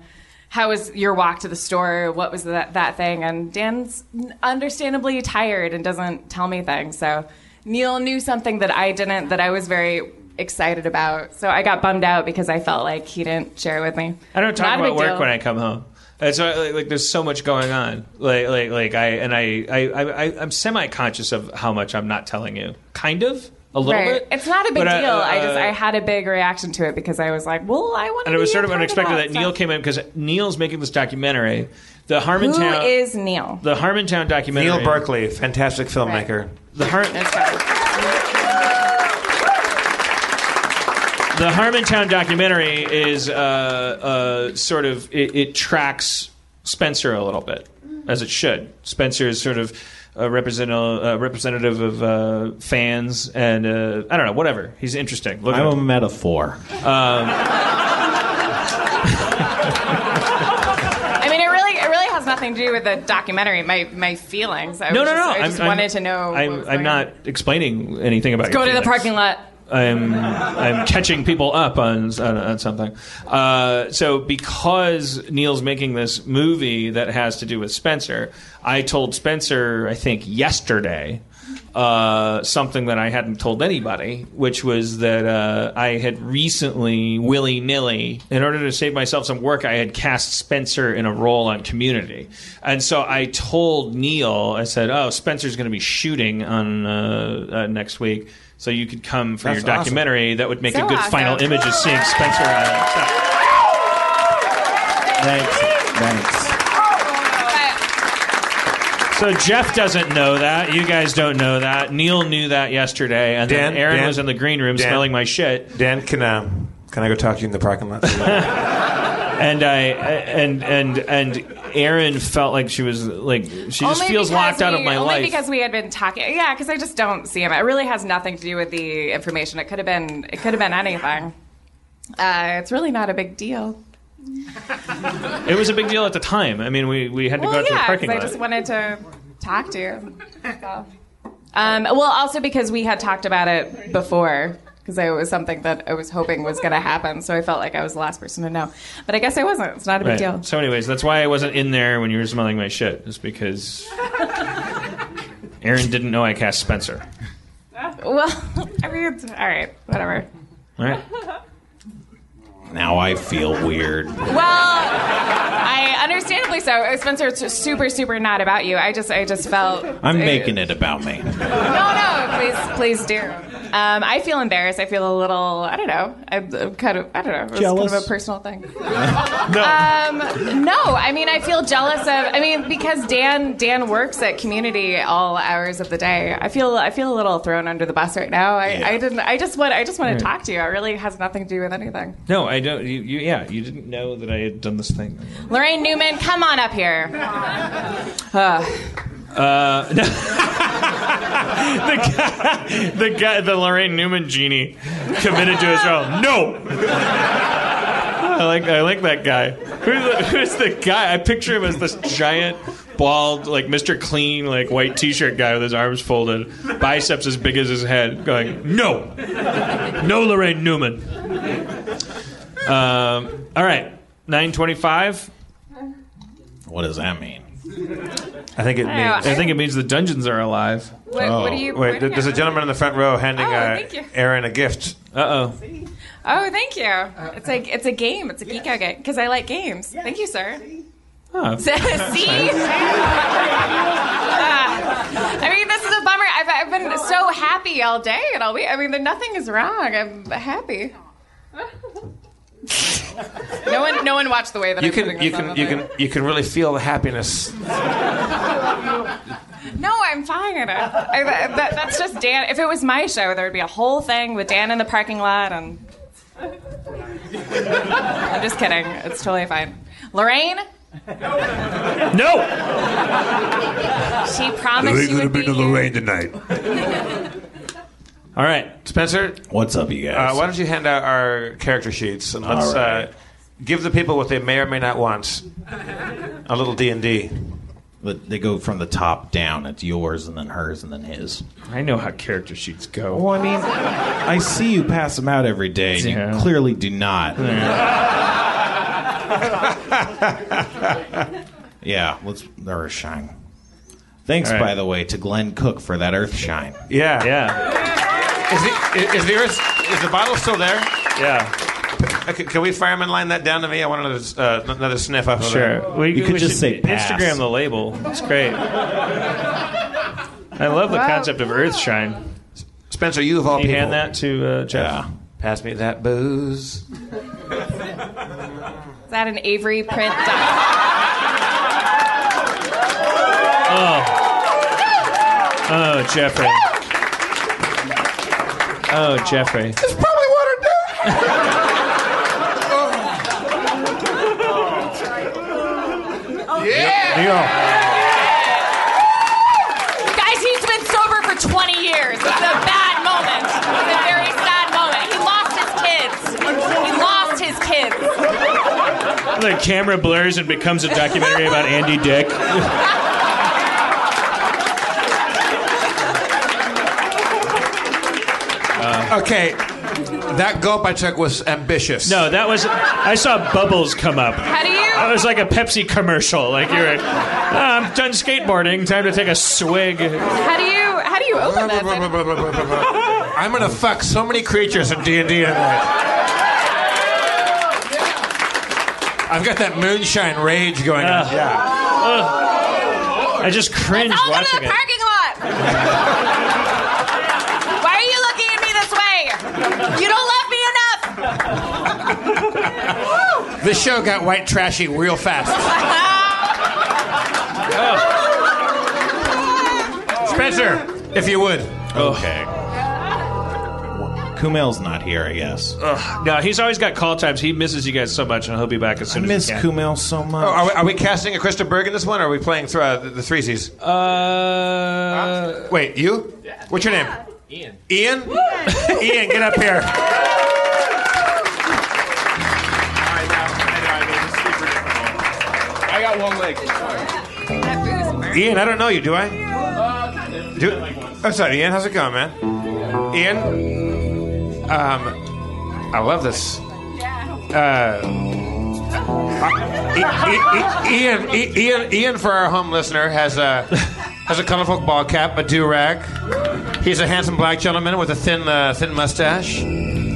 How was your walk to the store? What was that, that thing? And Dan's understandably tired and doesn't tell me things. So Neil knew something that I didn't, that I was very excited about. So I got bummed out because I felt like he didn't share it with me. I don't talk Not about work deal. when I come home. That's why, like, like there's so much going on. Like like like I and I I, I I- I'm semi conscious of how much I'm not telling you. Kind of a little Right. bit. It's not a big But, uh, deal. I just uh, I had a big reaction to it because I was like, well, I want to. and it was sort of part unexpected that, that Neil came in because Neil's making this documentary. The Who Harmontown is Neil? the Harmontown documentary. Neil Berkeley, fantastic filmmaker. The Har- That's fine. The Harmontown documentary is uh, uh, sort of it, it tracks Spencer a little bit, as it should. Spencer is sort of a representative, uh, representative of uh, fans, and uh, I don't know, whatever. He's interesting. Look I'm a him. metaphor. I mean, it really it really has nothing to do with the documentary. My my feelings. I no, was no, just, no. I I'm- just I'm- wanted to know. I'm, I'm not explaining anything about. It. Go your to the parking lot. I'm I'm catching people up on on, on something. Uh, so because Neil's making this movie that has to do with Spencer, I told Spencer I think yesterday uh, something that I hadn't told anybody, which was that uh, I had recently willy nilly, in order to save myself some work, I had cast Spencer in a role on Community, and so I told Neil, I said, "Oh, Spencer's going to be shooting on uh, uh, next week." So you could come for That's your documentary. That would make So a good awesome. final image of seeing Spencer on set. Thanks. Thanks. So Jeff doesn't know that. You guys don't know that. Neil knew that yesterday, and Dan, then Erin Dan, was in the green room Dan. smelling my shit. Dan, can uh, can I go talk to you in the parking lot? and I and and and Erin felt like she was like she just only feels locked out of we- my only life. because we had been talking. Yeah, because I just don't see him. It really has nothing to do with the information. It could have been. It could have been anything. Uh, it's really not a big deal. It was a big deal at the time. I mean, we, we had to go Well, out to the yeah, parking because I just wanted to talk to you. So. Um, well, also because we had talked about it before, because it was something that I was hoping was going to happen. So I felt like I was the last person to know. But I guess I wasn't. It's not a big Right. deal. So, anyways, that's why I wasn't in there when you were smelling my shit. Is because Erin didn't know I cast Spencer. Well, I mean, it's, all right, whatever. All right. Now I feel weird. Well, I understandably so. Spencer, it's super, super not about you. I just, I just felt. I'm making it about me. No, no, please, please do. Um, I feel embarrassed. I feel a little. I don't know. I'm, I'm kind of. I don't know. It's kind Jealous? of a personal thing. no. Um, no, I mean, I feel jealous of. I mean, because Dan, Dan works at Community all hours of the day. I feel, I feel a little thrown under the bus right now. I, Yeah. I didn't. I just want. I just want to talk to you. It really has nothing to do with anything. No, I don't. You, you, yeah, you didn't know that I had done this thing. Laraine Newman, come on up here. Uh, no. the guy, the guy, the Laraine Newman genie, committed to his role. No. I like, I like that guy. Who's the, who's the guy? I picture him as this giant, bald, like Mr. Clean, like white T-shirt guy with his arms folded, biceps as big as his head, going, "No, no, Laraine Newman." Um, all right, nine twenty-five. What does that mean? I think it I know, means. I think it means the dungeons are alive. What, what are you? Wait, pointing there's a gentleman in the front row handing Oh, uh. Erin a gift. Uh oh. Oh, thank you. It's like it's a game. It's a geek out game because I like games. Thank you, sir. Oh. See? I mean, this is a bummer. I've, I've been so happy all day and all week. I mean, nothing is wrong. I'm happy. no one, no one watched the way that You I'm can, you can, you thing. can, you can really feel the happiness. No, I'm fine. I, that, that's just Dan. If it was my show, there would be a whole thing with Dan in the parking lot, and I'm just kidding. It's totally fine. Laraine, No. she promised she would be laraine tonight. All right. Spencer, What's up, you uh, guys? why don't you hand out our character sheets and let's All right. uh, give the people what they may or may not want. A little D and D. But they go from the top down. It's yours, and then hers, and then his. I know how character sheets go. Well, I mean, I see you pass them out every day, Yeah. you clearly do not. yeah, let's Earth shine. Thanks, All right. by the way, to Glenn Cook for that Earth shine. Yeah. Yeah. Is the, is the is the bottle still there? Yeah. Okay, can we fireman line that down to me? I want another, uh, another sniff up of Sure. that. We, You could we just say pass. Instagram the label. It's great. I love the Wow. concept of Earthshine. Spencer, you of all Can you people. hand that to uh, Jeff? Yeah. Pass me that booze. Is that an Avery print? doc- Oh, Jeffrey. Oh, Jeffrey. It's probably watered Guys, he's been sober for 20 years. It's a bad moment. It's a very sad moment. He lost his kids. He lost his kids. The camera blurs and becomes a documentary about Andy Dick. Okay, that gulp I took was ambitious. No, that was. I saw bubbles come up. How do you? That was like a Pepsi commercial. Like you're, "Ah, I'm done skateboarding. Time to take a swig. How do you? How do you open this? I'm gonna fuck so many creatures in D and D tonight. I've got that moonshine rage going on. Ugh. Yeah. I just cringe I'll go to watching the it. parking lot. Why are you looking at me this way? You don't love me enough. This show got white trashy real fast. Spencer, if you would. Okay. Kumail's not here, I guess. No, he's always got call times. He misses you guys so much, and he'll be back as I soon miss as he can. Miss Kumail so much. Oh, are, we, are we casting a Krista Berg in this one, or are we playing through uh, the, the threesies? Uh, Wait, you? What's your name? Ian. Ian? Ian, get up here. leg. Ian, I don't know you, do I? Do, oh, sorry, Ian. How's it going, man? Ian? Um, I love this. Uh, I- I- I- Ian, Ian, Ian, for our home listener, has a has a colorful ball cap, a do rag. He's a handsome black gentleman with a thin, uh, thin mustache.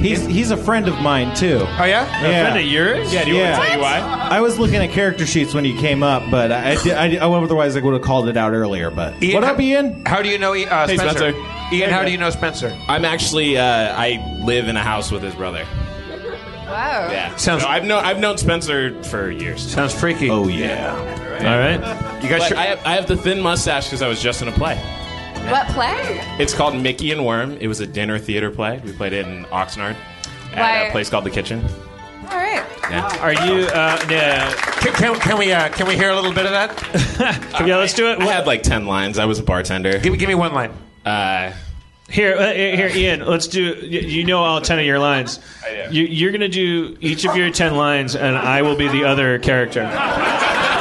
He's he's a friend of mine too. Oh yeah, Yeah. friend of yours? Yeah, do you Yeah. want to tell you why? I was looking at character sheets when you came up, but I, I, did- I, I otherwise I would have called it out earlier. But Ian, what up, Ian? How do you know uh, Hey, Spencer? Spencer. Ian, how do you know Spencer? I'm actually uh, I live in a house with his brother. Wow. Yeah. Sounds- So I've known I've known Spencer for years. Sounds freaky. Oh yeah. All right. you guys. Sure? I have, I have the thin mustache because I was just in a play. What play? It's called Mickey and Worm. It was a dinner theater play. We played it in Oxnard at Why- a place called The Kitchen. All right. Yeah. Are you? Uh, yeah. Can, can, can we uh, can we hear a little bit of that? yeah. Let's do it. I had like ten lines. I was a bartender. Give me give me one line. Uh, Here, uh, here, Ian. Let's do. y- You know all ten of your lines. I do. You, you're gonna do each of your ten lines, and I will be the other character.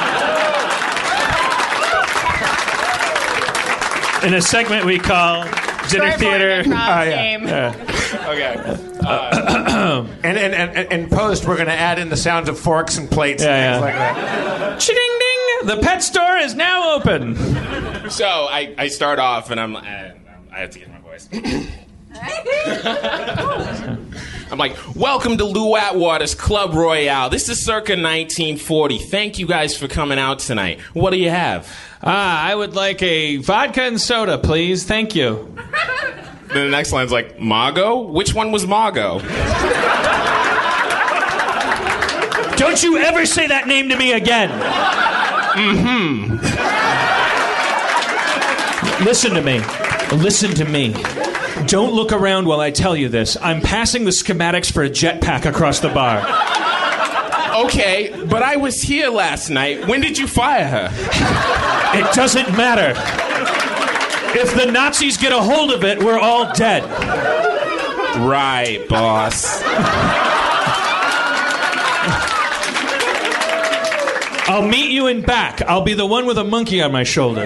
In a segment we call dinner theater. form improv Ah, yeah. game. okay. And and, and, and in post, we're going to add in the sounds of forks and plates Yeah, and things yeah. like that. Ching ding! The pet store is now open. So I, I start off and I'm uh, I have to get my voice. I'm like, welcome to Lou Atwater's Club Royale. This is circa 1940. Thank you guys for coming out tonight. What do you have? Ah, I would like a vodka and soda, please. Thank you. Then the next line's like, Mago? Which one was Mago? Don't you ever say that name to me again. Mm-hmm. Listen to me. Listen to me. Don't look around while I tell you this. I'm passing the schematics for a jetpack across the bar. Okay, but I was here last night. When did you fire her? It doesn't matter. If the Nazis get a hold of it, we're all dead. Right, boss. I'll meet you in back. I'll be the one with a monkey on my shoulder.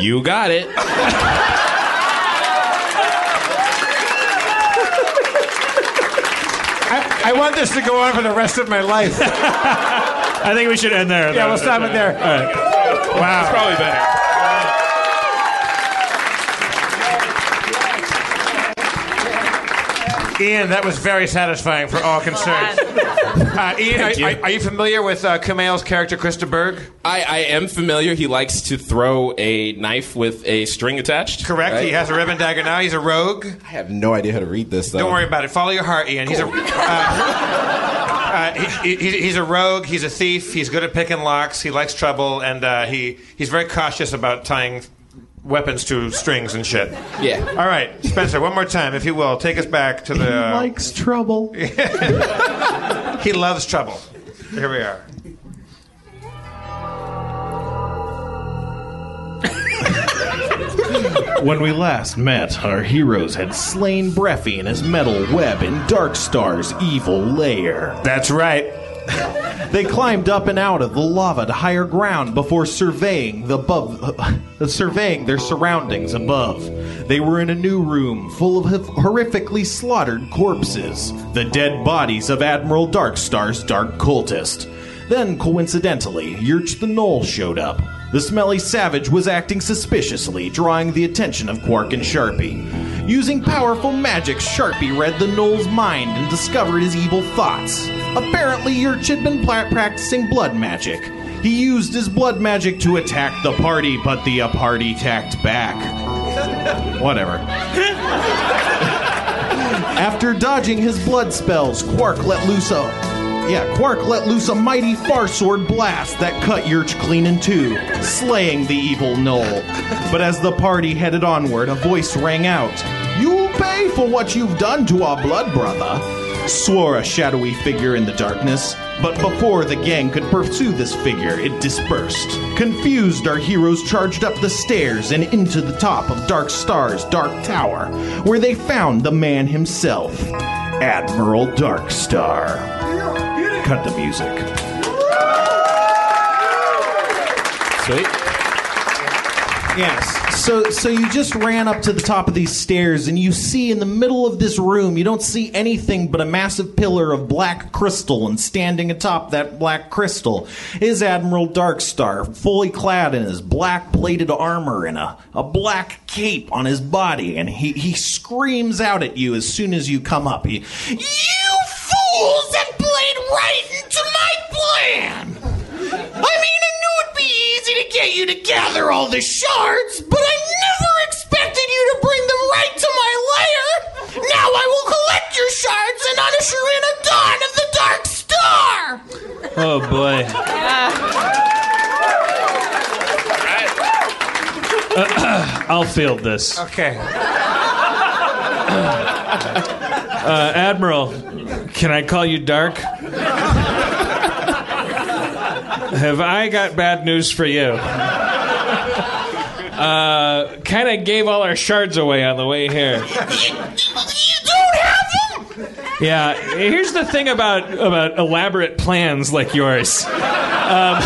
You got it. I, I want this to go on for the rest of my life. I think we should end there. yeah, we'll stop it there. Wow. Probably better. Ian, that was very satisfying for all concerned. Uh, Ian, are, you. are, are you familiar with uh, Kumail's character, Krista Berg? I, I am familiar. He likes to throw a knife with a string attached. Correct. right? He has a ribbon dagger now. He's a rogue. I have no idea how to read this, though. Don't worry about it. Follow your heart, Ian. He's a. Uh, uh, he, he, he's a rogue. He's a thief. He's good at picking locks. He likes trouble, and uh, he he's very cautious about tying weapons to strings and shit. Yeah. All right, Spencer. One more time, if you will, take us back to the. He Likes trouble. he loves trouble. Here we are. When we last met, our heroes had slain Breffy and his metal web in Darkstar's evil lair. That's right. They climbed up and out of the lava to higher ground before surveying the above, uh, surveying their surroundings above. They were in a new room full of horrifically slaughtered corpses, the dead bodies of Admiral Darkstar's dark cultist. Then, coincidentally, Yurch the Gnoll showed up. The smelly savage was acting suspiciously, drawing the attention of Quark and Sharpie. Using powerful magic, Sharpie read the Gnoll's mind and discovered his evil thoughts. Apparently, Yurch had been pla- practicing blood magic. He used his blood magic to attack the party, but the uh, party attacked back. Whatever. After dodging his blood spells, Quark let loose a yeah, Quark let loose a mighty far sword blast that cut Yurch clean in two, slaying the evil Gnoll. But as the party headed onward, a voice rang out, You'll pay for what you've done to our blood brother, swore a shadowy figure in the darkness. But before the gang could pursue this figure, it dispersed. Confused, our heroes charged up the stairs and into the top of Dark Star's Dark Tower, where they found the man himself, Admiral Darkstar. Cut the music. Sweet. Yes. So so you just ran up to the top of these stairs and you see in the middle of this room you don't see anything but a massive pillar of black crystal and standing atop that black crystal is Admiral Darkstar, fully clad in his black plated armor and a, a black cape on his body, and he, he screams out at you as soon as you come up. He You fools have played right into my plan! I mean, to get you to gather all the shards, but I never expected you to bring them right to my lair. Now I will collect your shards and usher in a dawn of the Dark Star. Oh boy. Uh, I'll field this. Okay. Uh, Admiral, can I call you Dark? Have I got bad news for you? Uh, kind of gave all our shards away on the way here. You don't have them. Yeah, here's the thing about about elaborate plans like yours. Um,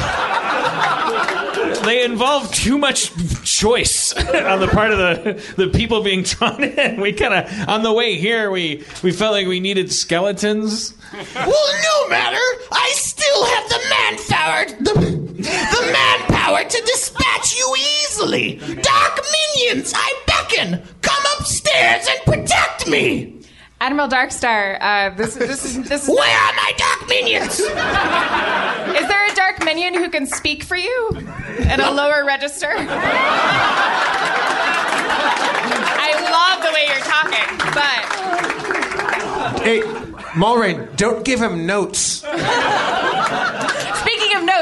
they involve too much choice on the part of the, the people being drawn in. We kind of on the way here we we felt like we needed skeletons. Well, no matter. I still have the manpower, the, the manpower to dispatch you easily. Dark minions, I beckon. Come upstairs and protect me. Admiral Darkstar, uh, this, this is this is. Where are my dark minions? Is there a dark minion who can speak for you at a lower register? I love the way you're talking, but Hey, Mulrain, don't give him notes.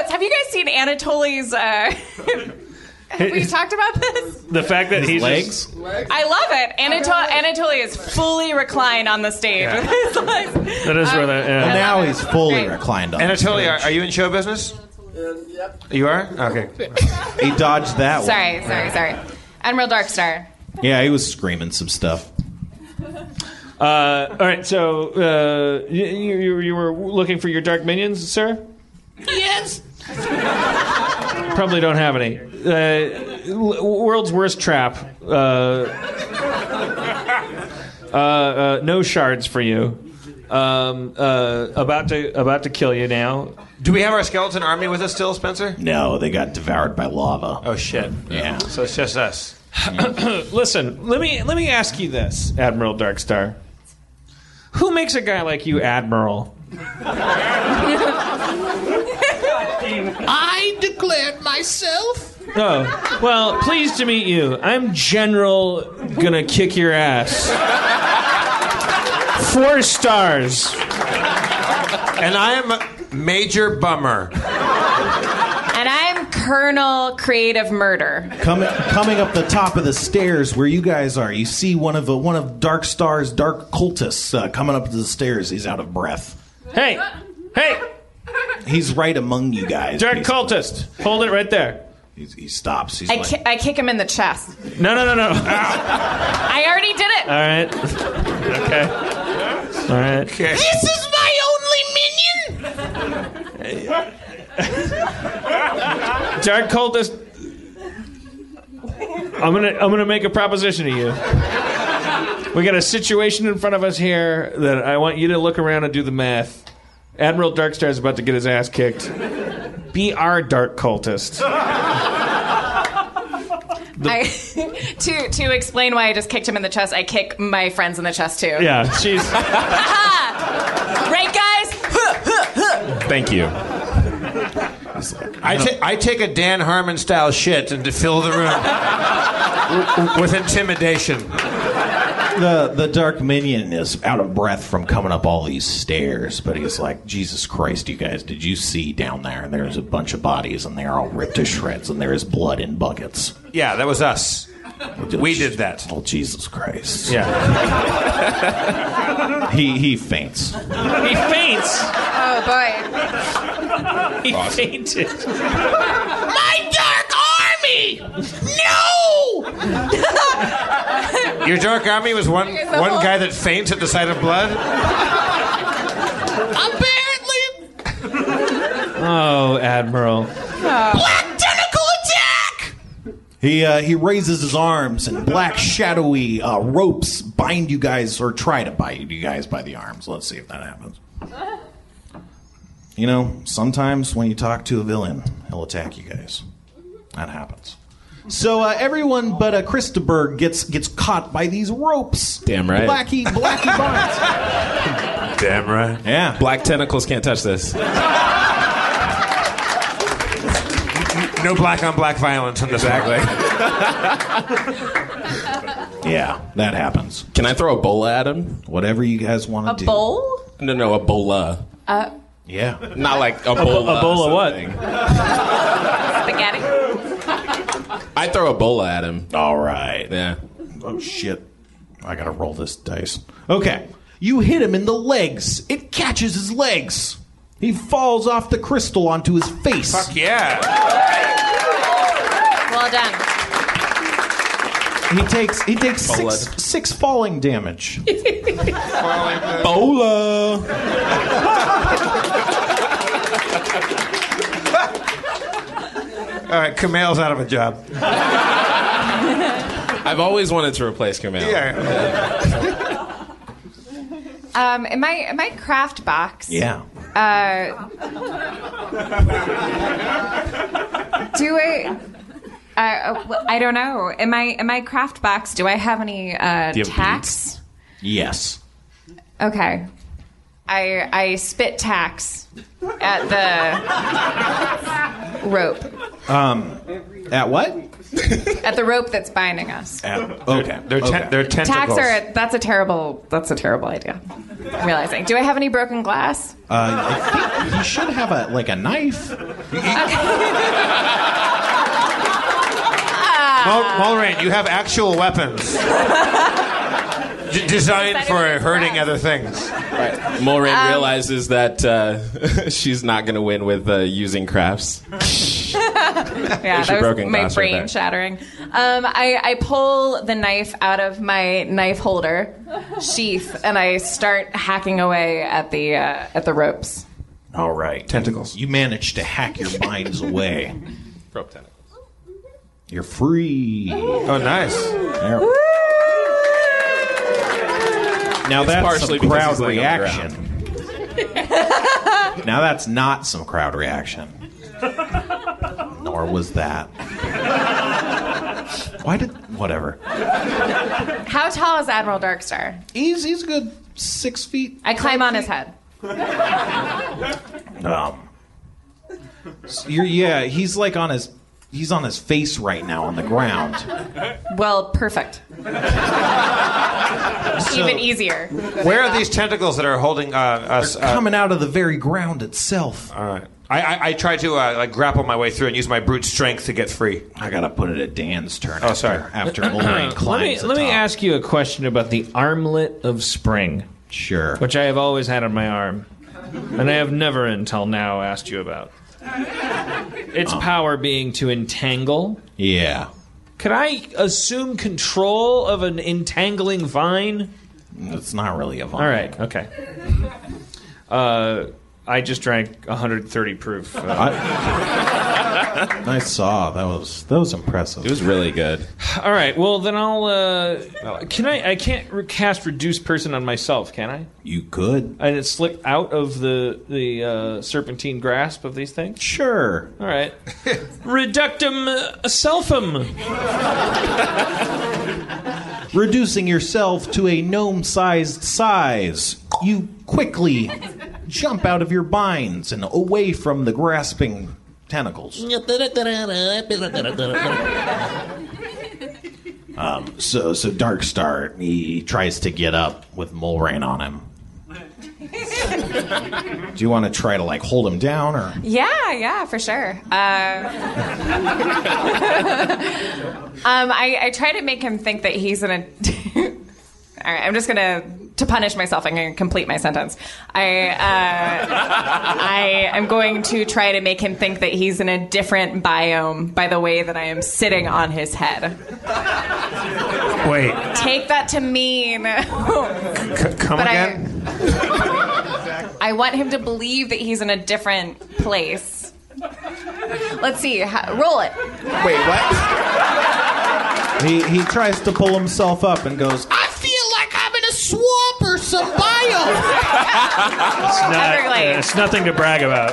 Speaking notes, have you guys seen Anatoly's? Uh, have we talked about this? The fact that he's legs? just- I love it. Anatol- Anatoly is fully reclined on the stage with his legs. that is where the yeah. I now he's fully Great. reclined on. Anatoly, are, are you in show business? Yep. You are? Okay. He dodged that one. Sorry, sorry, sorry. Admiral Darkstar. Yeah, he was screaming some stuff. Uh, all right, so uh, you, you, you were looking for your dark minions, sir? Yes. Probably don't have any. Uh, l- world's worst trap. Uh, uh, uh, no shards for you. Um, uh, about to about to kill you now. Do we have our skeleton army with us still, Spencer? No, they got devoured by lava. Oh shit. Yeah. So it's just us. Listen, let me let me ask you this, Admiral Darkstar. Who makes a guy like you admiral? I declared myself. Oh, well, pleased to meet you. I'm General gonna kick your ass. Four stars. And I am Major Bummer. And I'm Colonel Creative Murder. Coming, coming up the top of the stairs where you guys are, you see one of uh, one of Dark Star's dark cultists uh, coming up the stairs. He's out of breath. Hey, hey, He's right among you guys. dark basically. cultist, hold it right there. He's, he stops. He's I, like, ki- I kick him in the chest. No, no, no, no. I already did it. All right. Okay. All right. Okay. "This is my only minion." Dark cultist. I'm gonna I'm gonna make a proposition to you. We got a situation in front of us here that I want you to look around and do the math. Admiral Darkstar is about to get his ass kicked. Be our dark cultist. I, to to explain why I just kicked him in the chest, I kick my friends in the chest too. Yeah, she's. Right, guys? Thank you. I, ta- I take a Dan Harmon style shit and to fill the room with intimidation. The the dark minion is out of breath from coming up all these stairs, but he's like, Jesus Christ, you guys, did you see down there? There's a bunch of bodies, and they're all ripped to shreds, and there is blood in buckets. Yeah, that was us. We did that. Oh Jesus Christ! Yeah. He he faints. He faints. Oh boy. He fainted. My dark army! No! Your dark army was one one guy that faints at the sight of blood. Apparently, Oh, Admiral. black tentacle attack. He uh, he raises his arms and black shadowy uh, ropes bind you guys or try to bind you guys by the arms. Let's see if that happens. You know, sometimes when you talk to a villain, he'll attack you guys. That happens. So uh, everyone but uh, Christopher gets gets caught by these ropes. Damn right. Blacky Blacky binds. Damn right. Yeah. Black tentacles can't touch this. No black on black violence in this Exactly. Yeah, that happens. Can I throw a bola at him? Whatever you guys want to do. A bowl? No, no, a bola. Uh, Yeah. Not like a bola. a bola what? spaghetti? I throw a bola at him. All right. Yeah. Oh shit. I gotta roll this dice. Okay. You hit him in the legs. It catches his legs. He falls off the crystal onto his face. Fuck yeah. Well done. He takes he takes Blood. six, six falling damage. Bola. All right, Kumail's out of a job. I've always wanted to replace Kumail. Yeah. Um, in my in my craft box, Yeah. uh, do I? Uh, I don't know. In my in my craft box, do I have any uh, Do you have tacks? Yes. Okay. I I spit tacks at the rope At what? at the rope that's binding us. At, okay. They're, ten- okay. they're tentacles. Tacks are that's a terrible that's a terrible idea. I'm realizing. Do I have any broken glass? Uh, I think he should have a like a knife. Mul- Mulrain, you have actual weapons. D- designed for hurting other things. Mulrain Um, realizes that uh, she's not going to win with uh, using crafts. Yeah, that was my glass right brain shattering. Um, I, I pull the knife out of my knife holder sheath and I start hacking away at the uh, at the ropes. All right. Tentacles. You managed to hack your minds away. Rope tentacles. You're free. Oh, nice. There. Now It's that's partially some crowd he's laying on the reaction. now that's not some crowd reaction. Nor was that. Why did whatever? How tall is Admiral Darkstar? He's he's a good six feet. I climb on his head. Um, you're, yeah, he's like on his he's on his face right now on the ground. Well, perfect. Even easier. Where are these tentacles that are holding uh, us? Uh, Coming out of the very ground itself. all right. I, I, I try to uh, like grapple my way through and use my brute strength to get free. I gotta put it at Dan's turn. Oh, after, sorry. After Mulrain Let climbs me the let me top. ask you a question about the armlet of spring, Sure. which I have always had on my arm, and I have never until now asked you about. Its power being to entangle. Yeah. Could I assume control of an entangling vine? It's not really a vine. All right. Okay. Uh, I just drank 130 proof. Uh, I saw that was that was impressive. It was really good. all right. Well, then I'll. Uh, can I? I can't re- cast reduce person on myself, can I? You could. And it slip out of the the uh, serpentine grasp of these things. Sure. All right. Reductum uh, selfum. Reducing yourself to a gnome-sized size, you quickly jump out of your binds and away from the grasping tentacles. Um, so, so Darkstar, he tries to get up with Mulrain on him. Do you want to try to like hold him down, or Yeah, yeah, for sure. Uh, um, I, I try to make him think that he's in a. All right, I'm just gonna to punish myself. I'm gonna complete my sentence. I uh, I am going to try to make him think that he's in a different biome by the way that I am sitting on his head. Wait, Take that to mean. c- come But I- again? I want him to believe that he's in a different place. Let's see. ha- Roll it. Wait, what? He, he tries to pull himself up and goes, I feel like I'm swamp or some biome. It's, not, Everglades. it's nothing to brag about.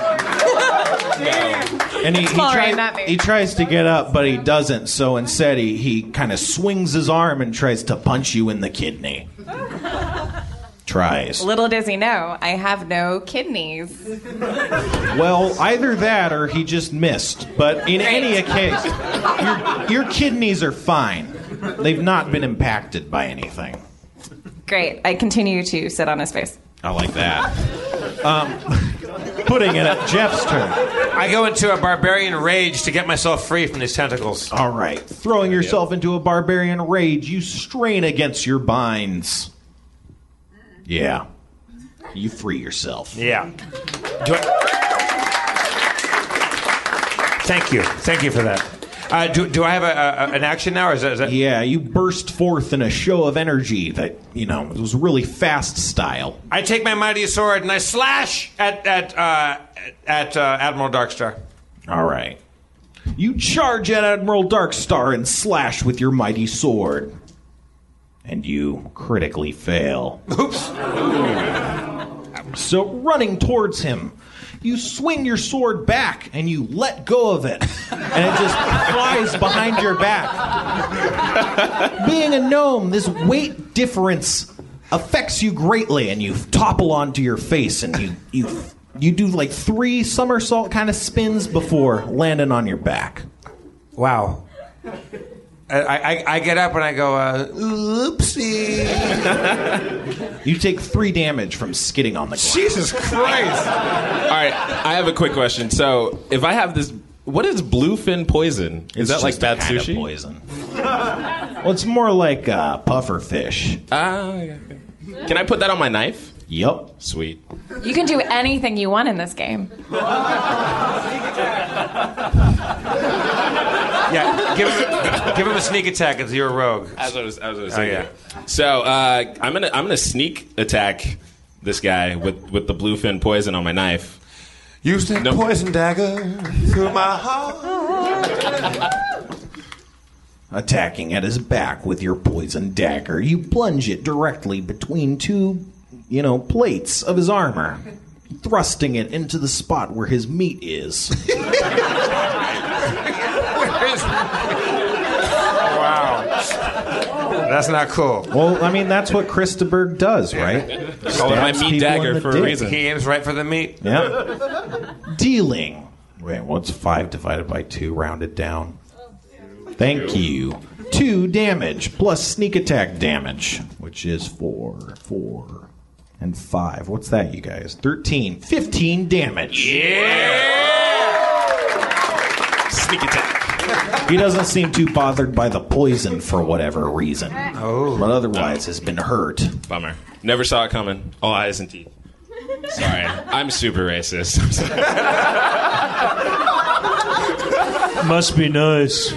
And he, he, All right, tries, not me. he tries to get up, but he doesn't. So instead, he, he kind of swings his arm and tries to punch you in the kidney. Tries. Little does he know, I have no kidneys. Well, either that or he just missed. But in any case, your, your kidneys are fine. They've not been impacted by anything. Great. I continue to sit on his face. I like that. Um, putting it at Jeff's turn. I go into a barbarian rage to get myself free from these tentacles. All right. Throwing yourself into a barbarian rage, you strain against your binds. Yeah. You free yourself. Yeah. Do I... Thank you. Thank you for that. Uh, do, do I have a, a, an action now, or is that, is that... Yeah, you burst forth in a show of energy that, you know, it was really fast style. I take my mighty sword and I slash at at uh, at uh, Admiral Darkstar. All right. You charge at Admiral Darkstar and slash with your mighty sword. And you critically fail. Oops. So, running towards him, you swing your sword back and you let go of it. And it just flies behind your back. Being a gnome, this weight difference affects you greatly and you topple onto your face and you, you, you do like three somersault kind of spins before landing on your back. Wow. I, I, I get up and I go, uh, oopsie. You take three damage from skidding on the ground. Jesus Christ. All right, I have a quick question. So, if I have this, what is bluefin poison? Is that like just a bad kind of sushi? poison. Well, it's more like uh, puffer fish. Ah, okay. can I put that on my knife? Yup. Sweet. You can do anything you want in this game. Yeah, give him, give him a sneak attack because you're a rogue. As I was, as I was Oh, saying. yeah. So uh, I'm gonna I'm gonna sneak attack this guy with with the bluefin poison on my knife. Use that No. poison dagger through my heart. Attacking at his back with your poison dagger, you plunge it directly between two, you know, plates of his armor, thrusting it into the spot where his meat is. That's not cool. well, I mean, that's what Christaberg does, right? Call it my meat dagger in the for a reason. He aims right for the meat. Yeah. Dealing. Wait, what's five divided by two rounded down? Thank you. Two damage plus sneak attack damage, which is four, four, and five. What's that, you guys? 13. 15 damage. Yeah! Sneak attack. He doesn't seem too bothered by the poison for whatever reason. Oh. But otherwise has been hurt. Bummer. Never saw it coming. All eyes and teeth. Sorry, I'm super racist. I'm sorry. Must be nice.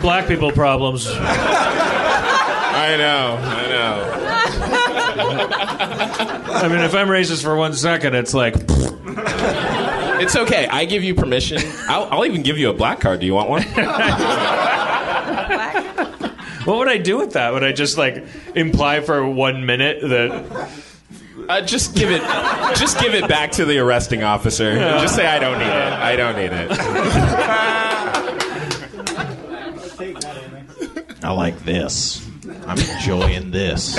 Black people problems. I know. I know. I mean, if I'm racist for one second, it's like, It's okay. I give you permission. I'll, I'll even give you a black card. Do you want one? what would I do with that? Would I just like imply for one minute that Uh, just give it. Just give it back to the arresting officer. Just say I don't need it. I don't need it. I like this. I'm enjoying this.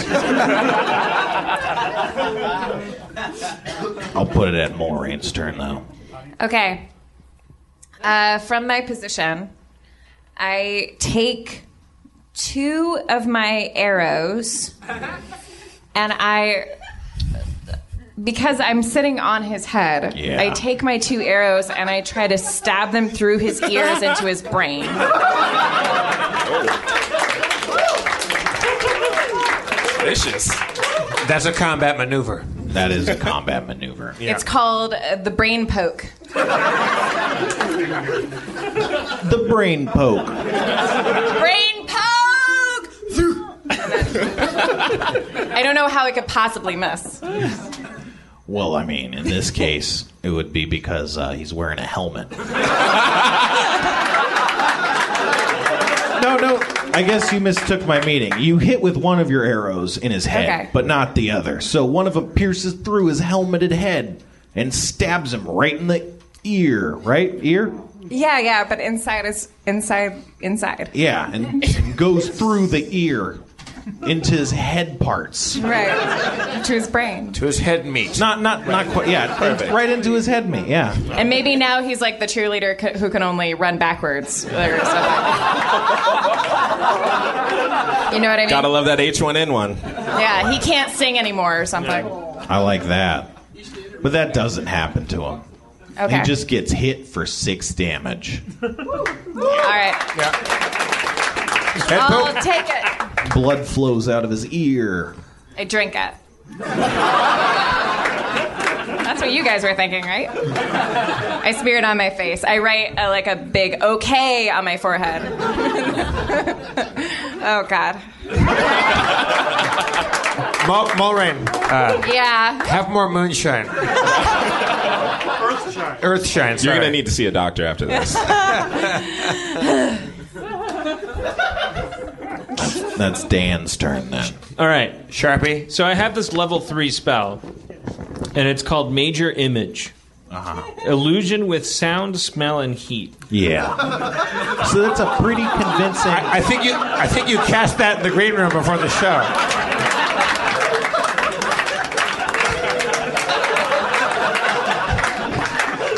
I'll put it at Moraine's turn, though. Okay. Uh, from my position, I take two of my arrows and I. Because I'm sitting on his head, Yeah. I take my two arrows and I try to stab them through his ears into his brain. Vicious. That's a combat maneuver. That is a combat maneuver. It's called uh, the brain poke. The brain poke. Brain poke! I don't know how I could possibly miss. Well, I mean, in this case, it would be because uh, he's wearing a helmet. No, no. I guess you mistook my meaning. You hit with one of your arrows in his head, Okay. but not the other. So one of them pierces through his helmeted head and stabs him right in the ear. Right ear? Yeah, yeah, but inside is inside inside. Yeah, and, and goes through the ear into his head parts. Right. to his brain. To his head meat. Not, not, not quite. Yeah, Perfect. right into his head meat. Yeah. And maybe now he's like the cheerleader c- who can only run backwards. Or you know what I mean? Gotta love that H1N1. Yeah, he can't sing anymore or something. I like that. But that doesn't happen to him. Okay. He just gets hit for six damage. All right. I'll take it. Blood flows out of his ear. I drink it. That's what you guys were thinking, right? I smear it on my face. I write uh, like a big okay on my forehead. oh, God. Mul- Mulrain, uh, Yeah. have more moonshine. Earthshine. Earthshine. You're sorry. gonna need to see a doctor after this. That's Dan's turn then. All right. Sharpie. So I have this level three spell, and it's called Major Image. Uh-huh. Illusion with sound, smell, and heat. Yeah. So that's a pretty convincing. I, I think you. I think you cast that in the green room before the show.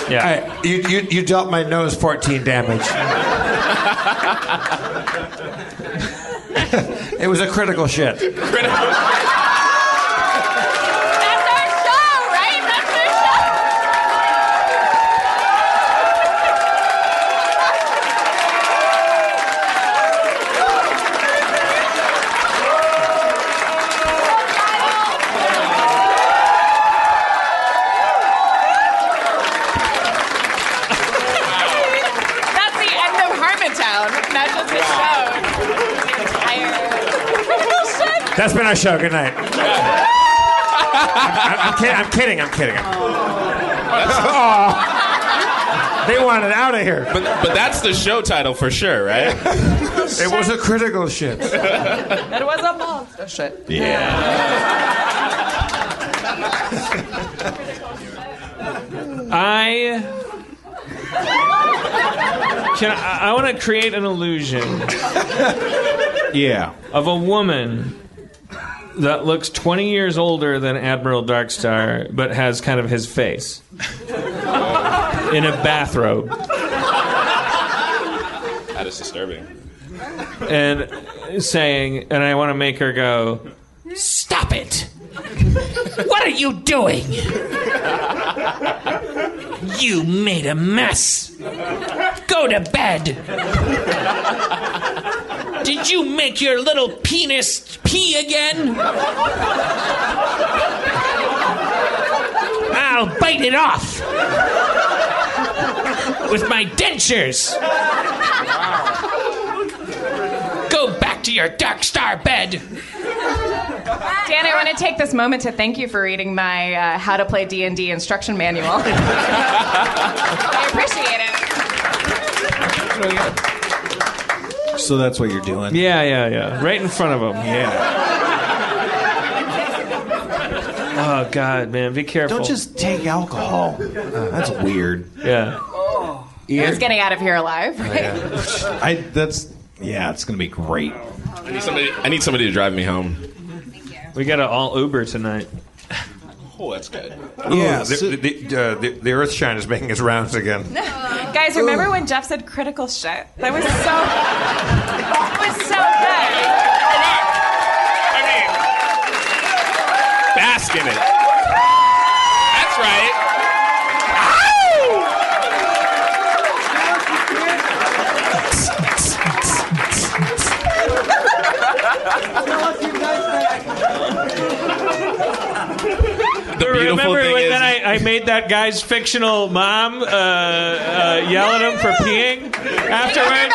Yeah. I- you, you, you dealt my nose 14 damage. it was a critical shit. That's our show, right? That's our show. That's the end of Harmontown, not just the show. The entire That's been our show. Good night. I'm, I'm, kid- I'm kidding. I'm kidding. Aw. They wanted out of here. But but that's the show title for sure, right? It was a critical shit. That was a monster shit. Yeah. I can. I, I want to create an illusion Yeah. of a woman that looks 20 years older than Admiral Darkstar, but has kind of his face in a bathrobe. That is disturbing. and saying, and I want to make her go, Stop it! What are you doing? You made a mess. Go to bed. Did you make your little penis pee again? I'll bite it off with my dentures. Go back to your dark star bed. Dan, I want to take this moment to thank you for reading my uh, How to Play D and D instruction manual. I appreciate it. So that's what you're doing. Yeah, yeah, yeah. Right in front of him. Yeah. Oh God, man, be careful. Don't just take alcohol. Uh, that's weird. Yeah. Who's getting out of here alive? Oh, right? I. That's. Yeah, it's gonna be great. I need somebody. I need somebody to drive me home. We got to all Uber tonight. Oh, that's good. Yeah. The, the, uh, the, the Earthshine is making its rounds again. Guys, remember when Jeff said critical shit? That was so. That was so good. I mean, Bask in it. That's right. beautiful remember thing when is, then I, I made that guy's fictional mom uh, uh, yell at him for peeing afterward.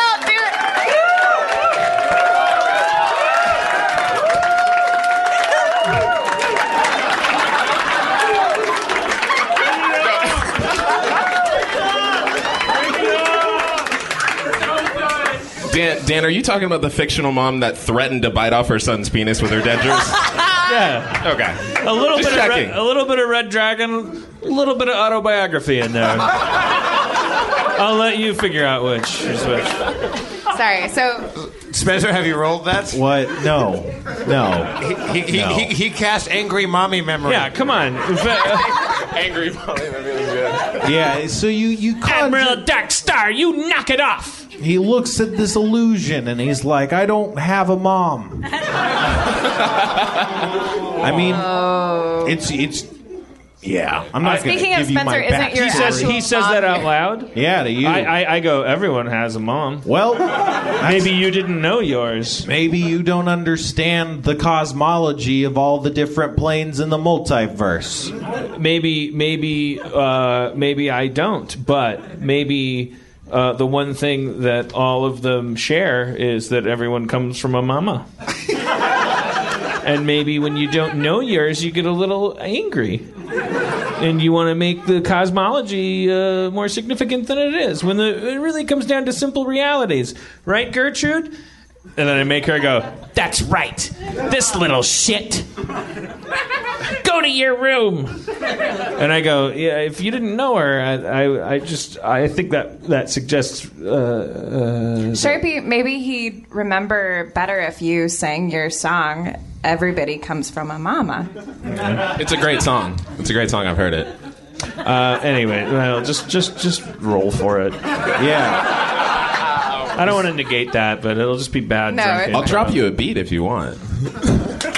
Dan, Dan, are you talking about the fictional mom that threatened to bite off her son's penis with her dentures? yeah. Okay. A little Just bit of red, a little bit of Red Dragon, a little bit of autobiography in there. I'll let you figure out which is which. Sorry. So Spencer, have you rolled that? What? No. No. He, he, No. he, he cast angry mommy memory. Yeah, come on. Angry mommy. Memory was good. Yeah, so you you Admiral Dark Star, you knock it off. He looks at this illusion and he's like, I don't have a mom. I mean, it's it's yeah. I'm not going to Speaking of give you my Spencer, isn't back. your He says he says that out loud. Yeah, to you. I, I, I go. Everyone has a mom. well, Maybe you didn't know yours. maybe you don't understand the cosmology of all the different planes in the multiverse. Maybe maybe uh, maybe I don't. But maybe uh, the one thing that all of them share is that everyone comes from a mama. and maybe when you don't know yours, you get a little angry. And you want to make the cosmology uh, more significant than it is when the, it really comes down to simple realities. Right, Gertrude? And then I make her go, That's right. This little shit. Go to your room. And I go, Yeah, if you didn't know her, I, I, I just, I think that, that suggests. Uh, uh, Sharpie, maybe he'd remember better if you sang your song. Everybody comes from a mama. It's a great song. It's a great song. I've heard it. uh, anyway, well, just, just, just roll for it. Yeah. I don't want to negate that, but it'll just be bad. No, drunken I'll drop you a beat if you want.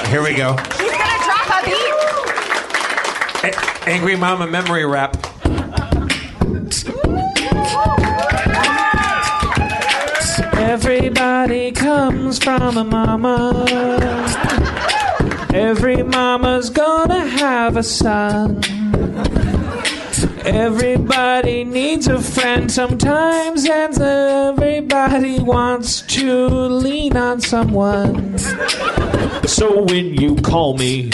Here we go. He's gonna drop a beat. A- angry mama memory rap. Everybody comes from a mama. Every mama's gonna have a son. Everybody needs a friend sometimes, and everybody wants to lean on someone. So when you call me,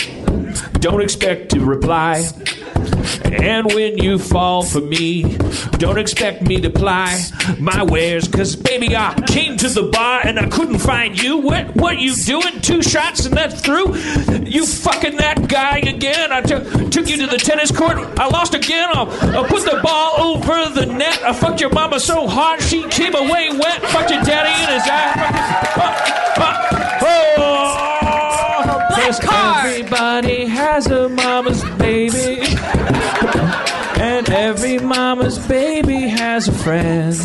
don't expect to reply. And when you fall for me, don't expect me to ply my wares. Cause baby, I came to the bar and I couldn't find you. What what you doing? Two shots and that's through? You fucking that guy again. I took you to the tennis court. I lost again. I'll, I'll put the ball over the net. I fucked your mama so hard she came away wet. Fucked your daddy in his ass. Oh, oh, oh. 'Cause everybody has a mama's baby. And every mama's baby has a friend.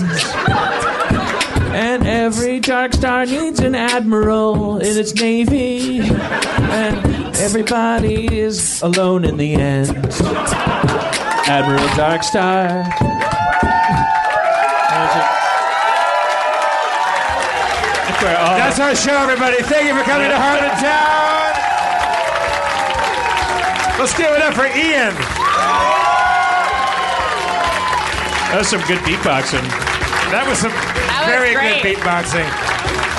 And every dark star needs an admiral in its navy. And everybody is alone in the end. Admiral Darkstar. That's our show, everybody. Thank you for coming to Harmontown. Let's give it up for Ian. That was some good beatboxing. That was some was very great. good beatboxing.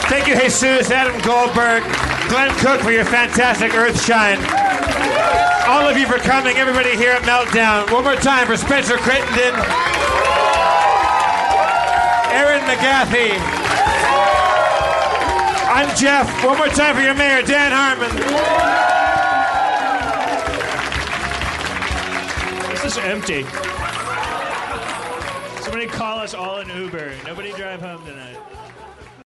Thank you, Jesus, Adam Goldberg, Glenn Cook for your fantastic Earthshine. All of you for coming, everybody here at Meltdown. One more time for Spencer Crittenden, Erin McGathy. I'm Jeff. One more time for your mayor, Dan Harmon. Is empty. Somebody call us all an Uber. Nobody drive home tonight.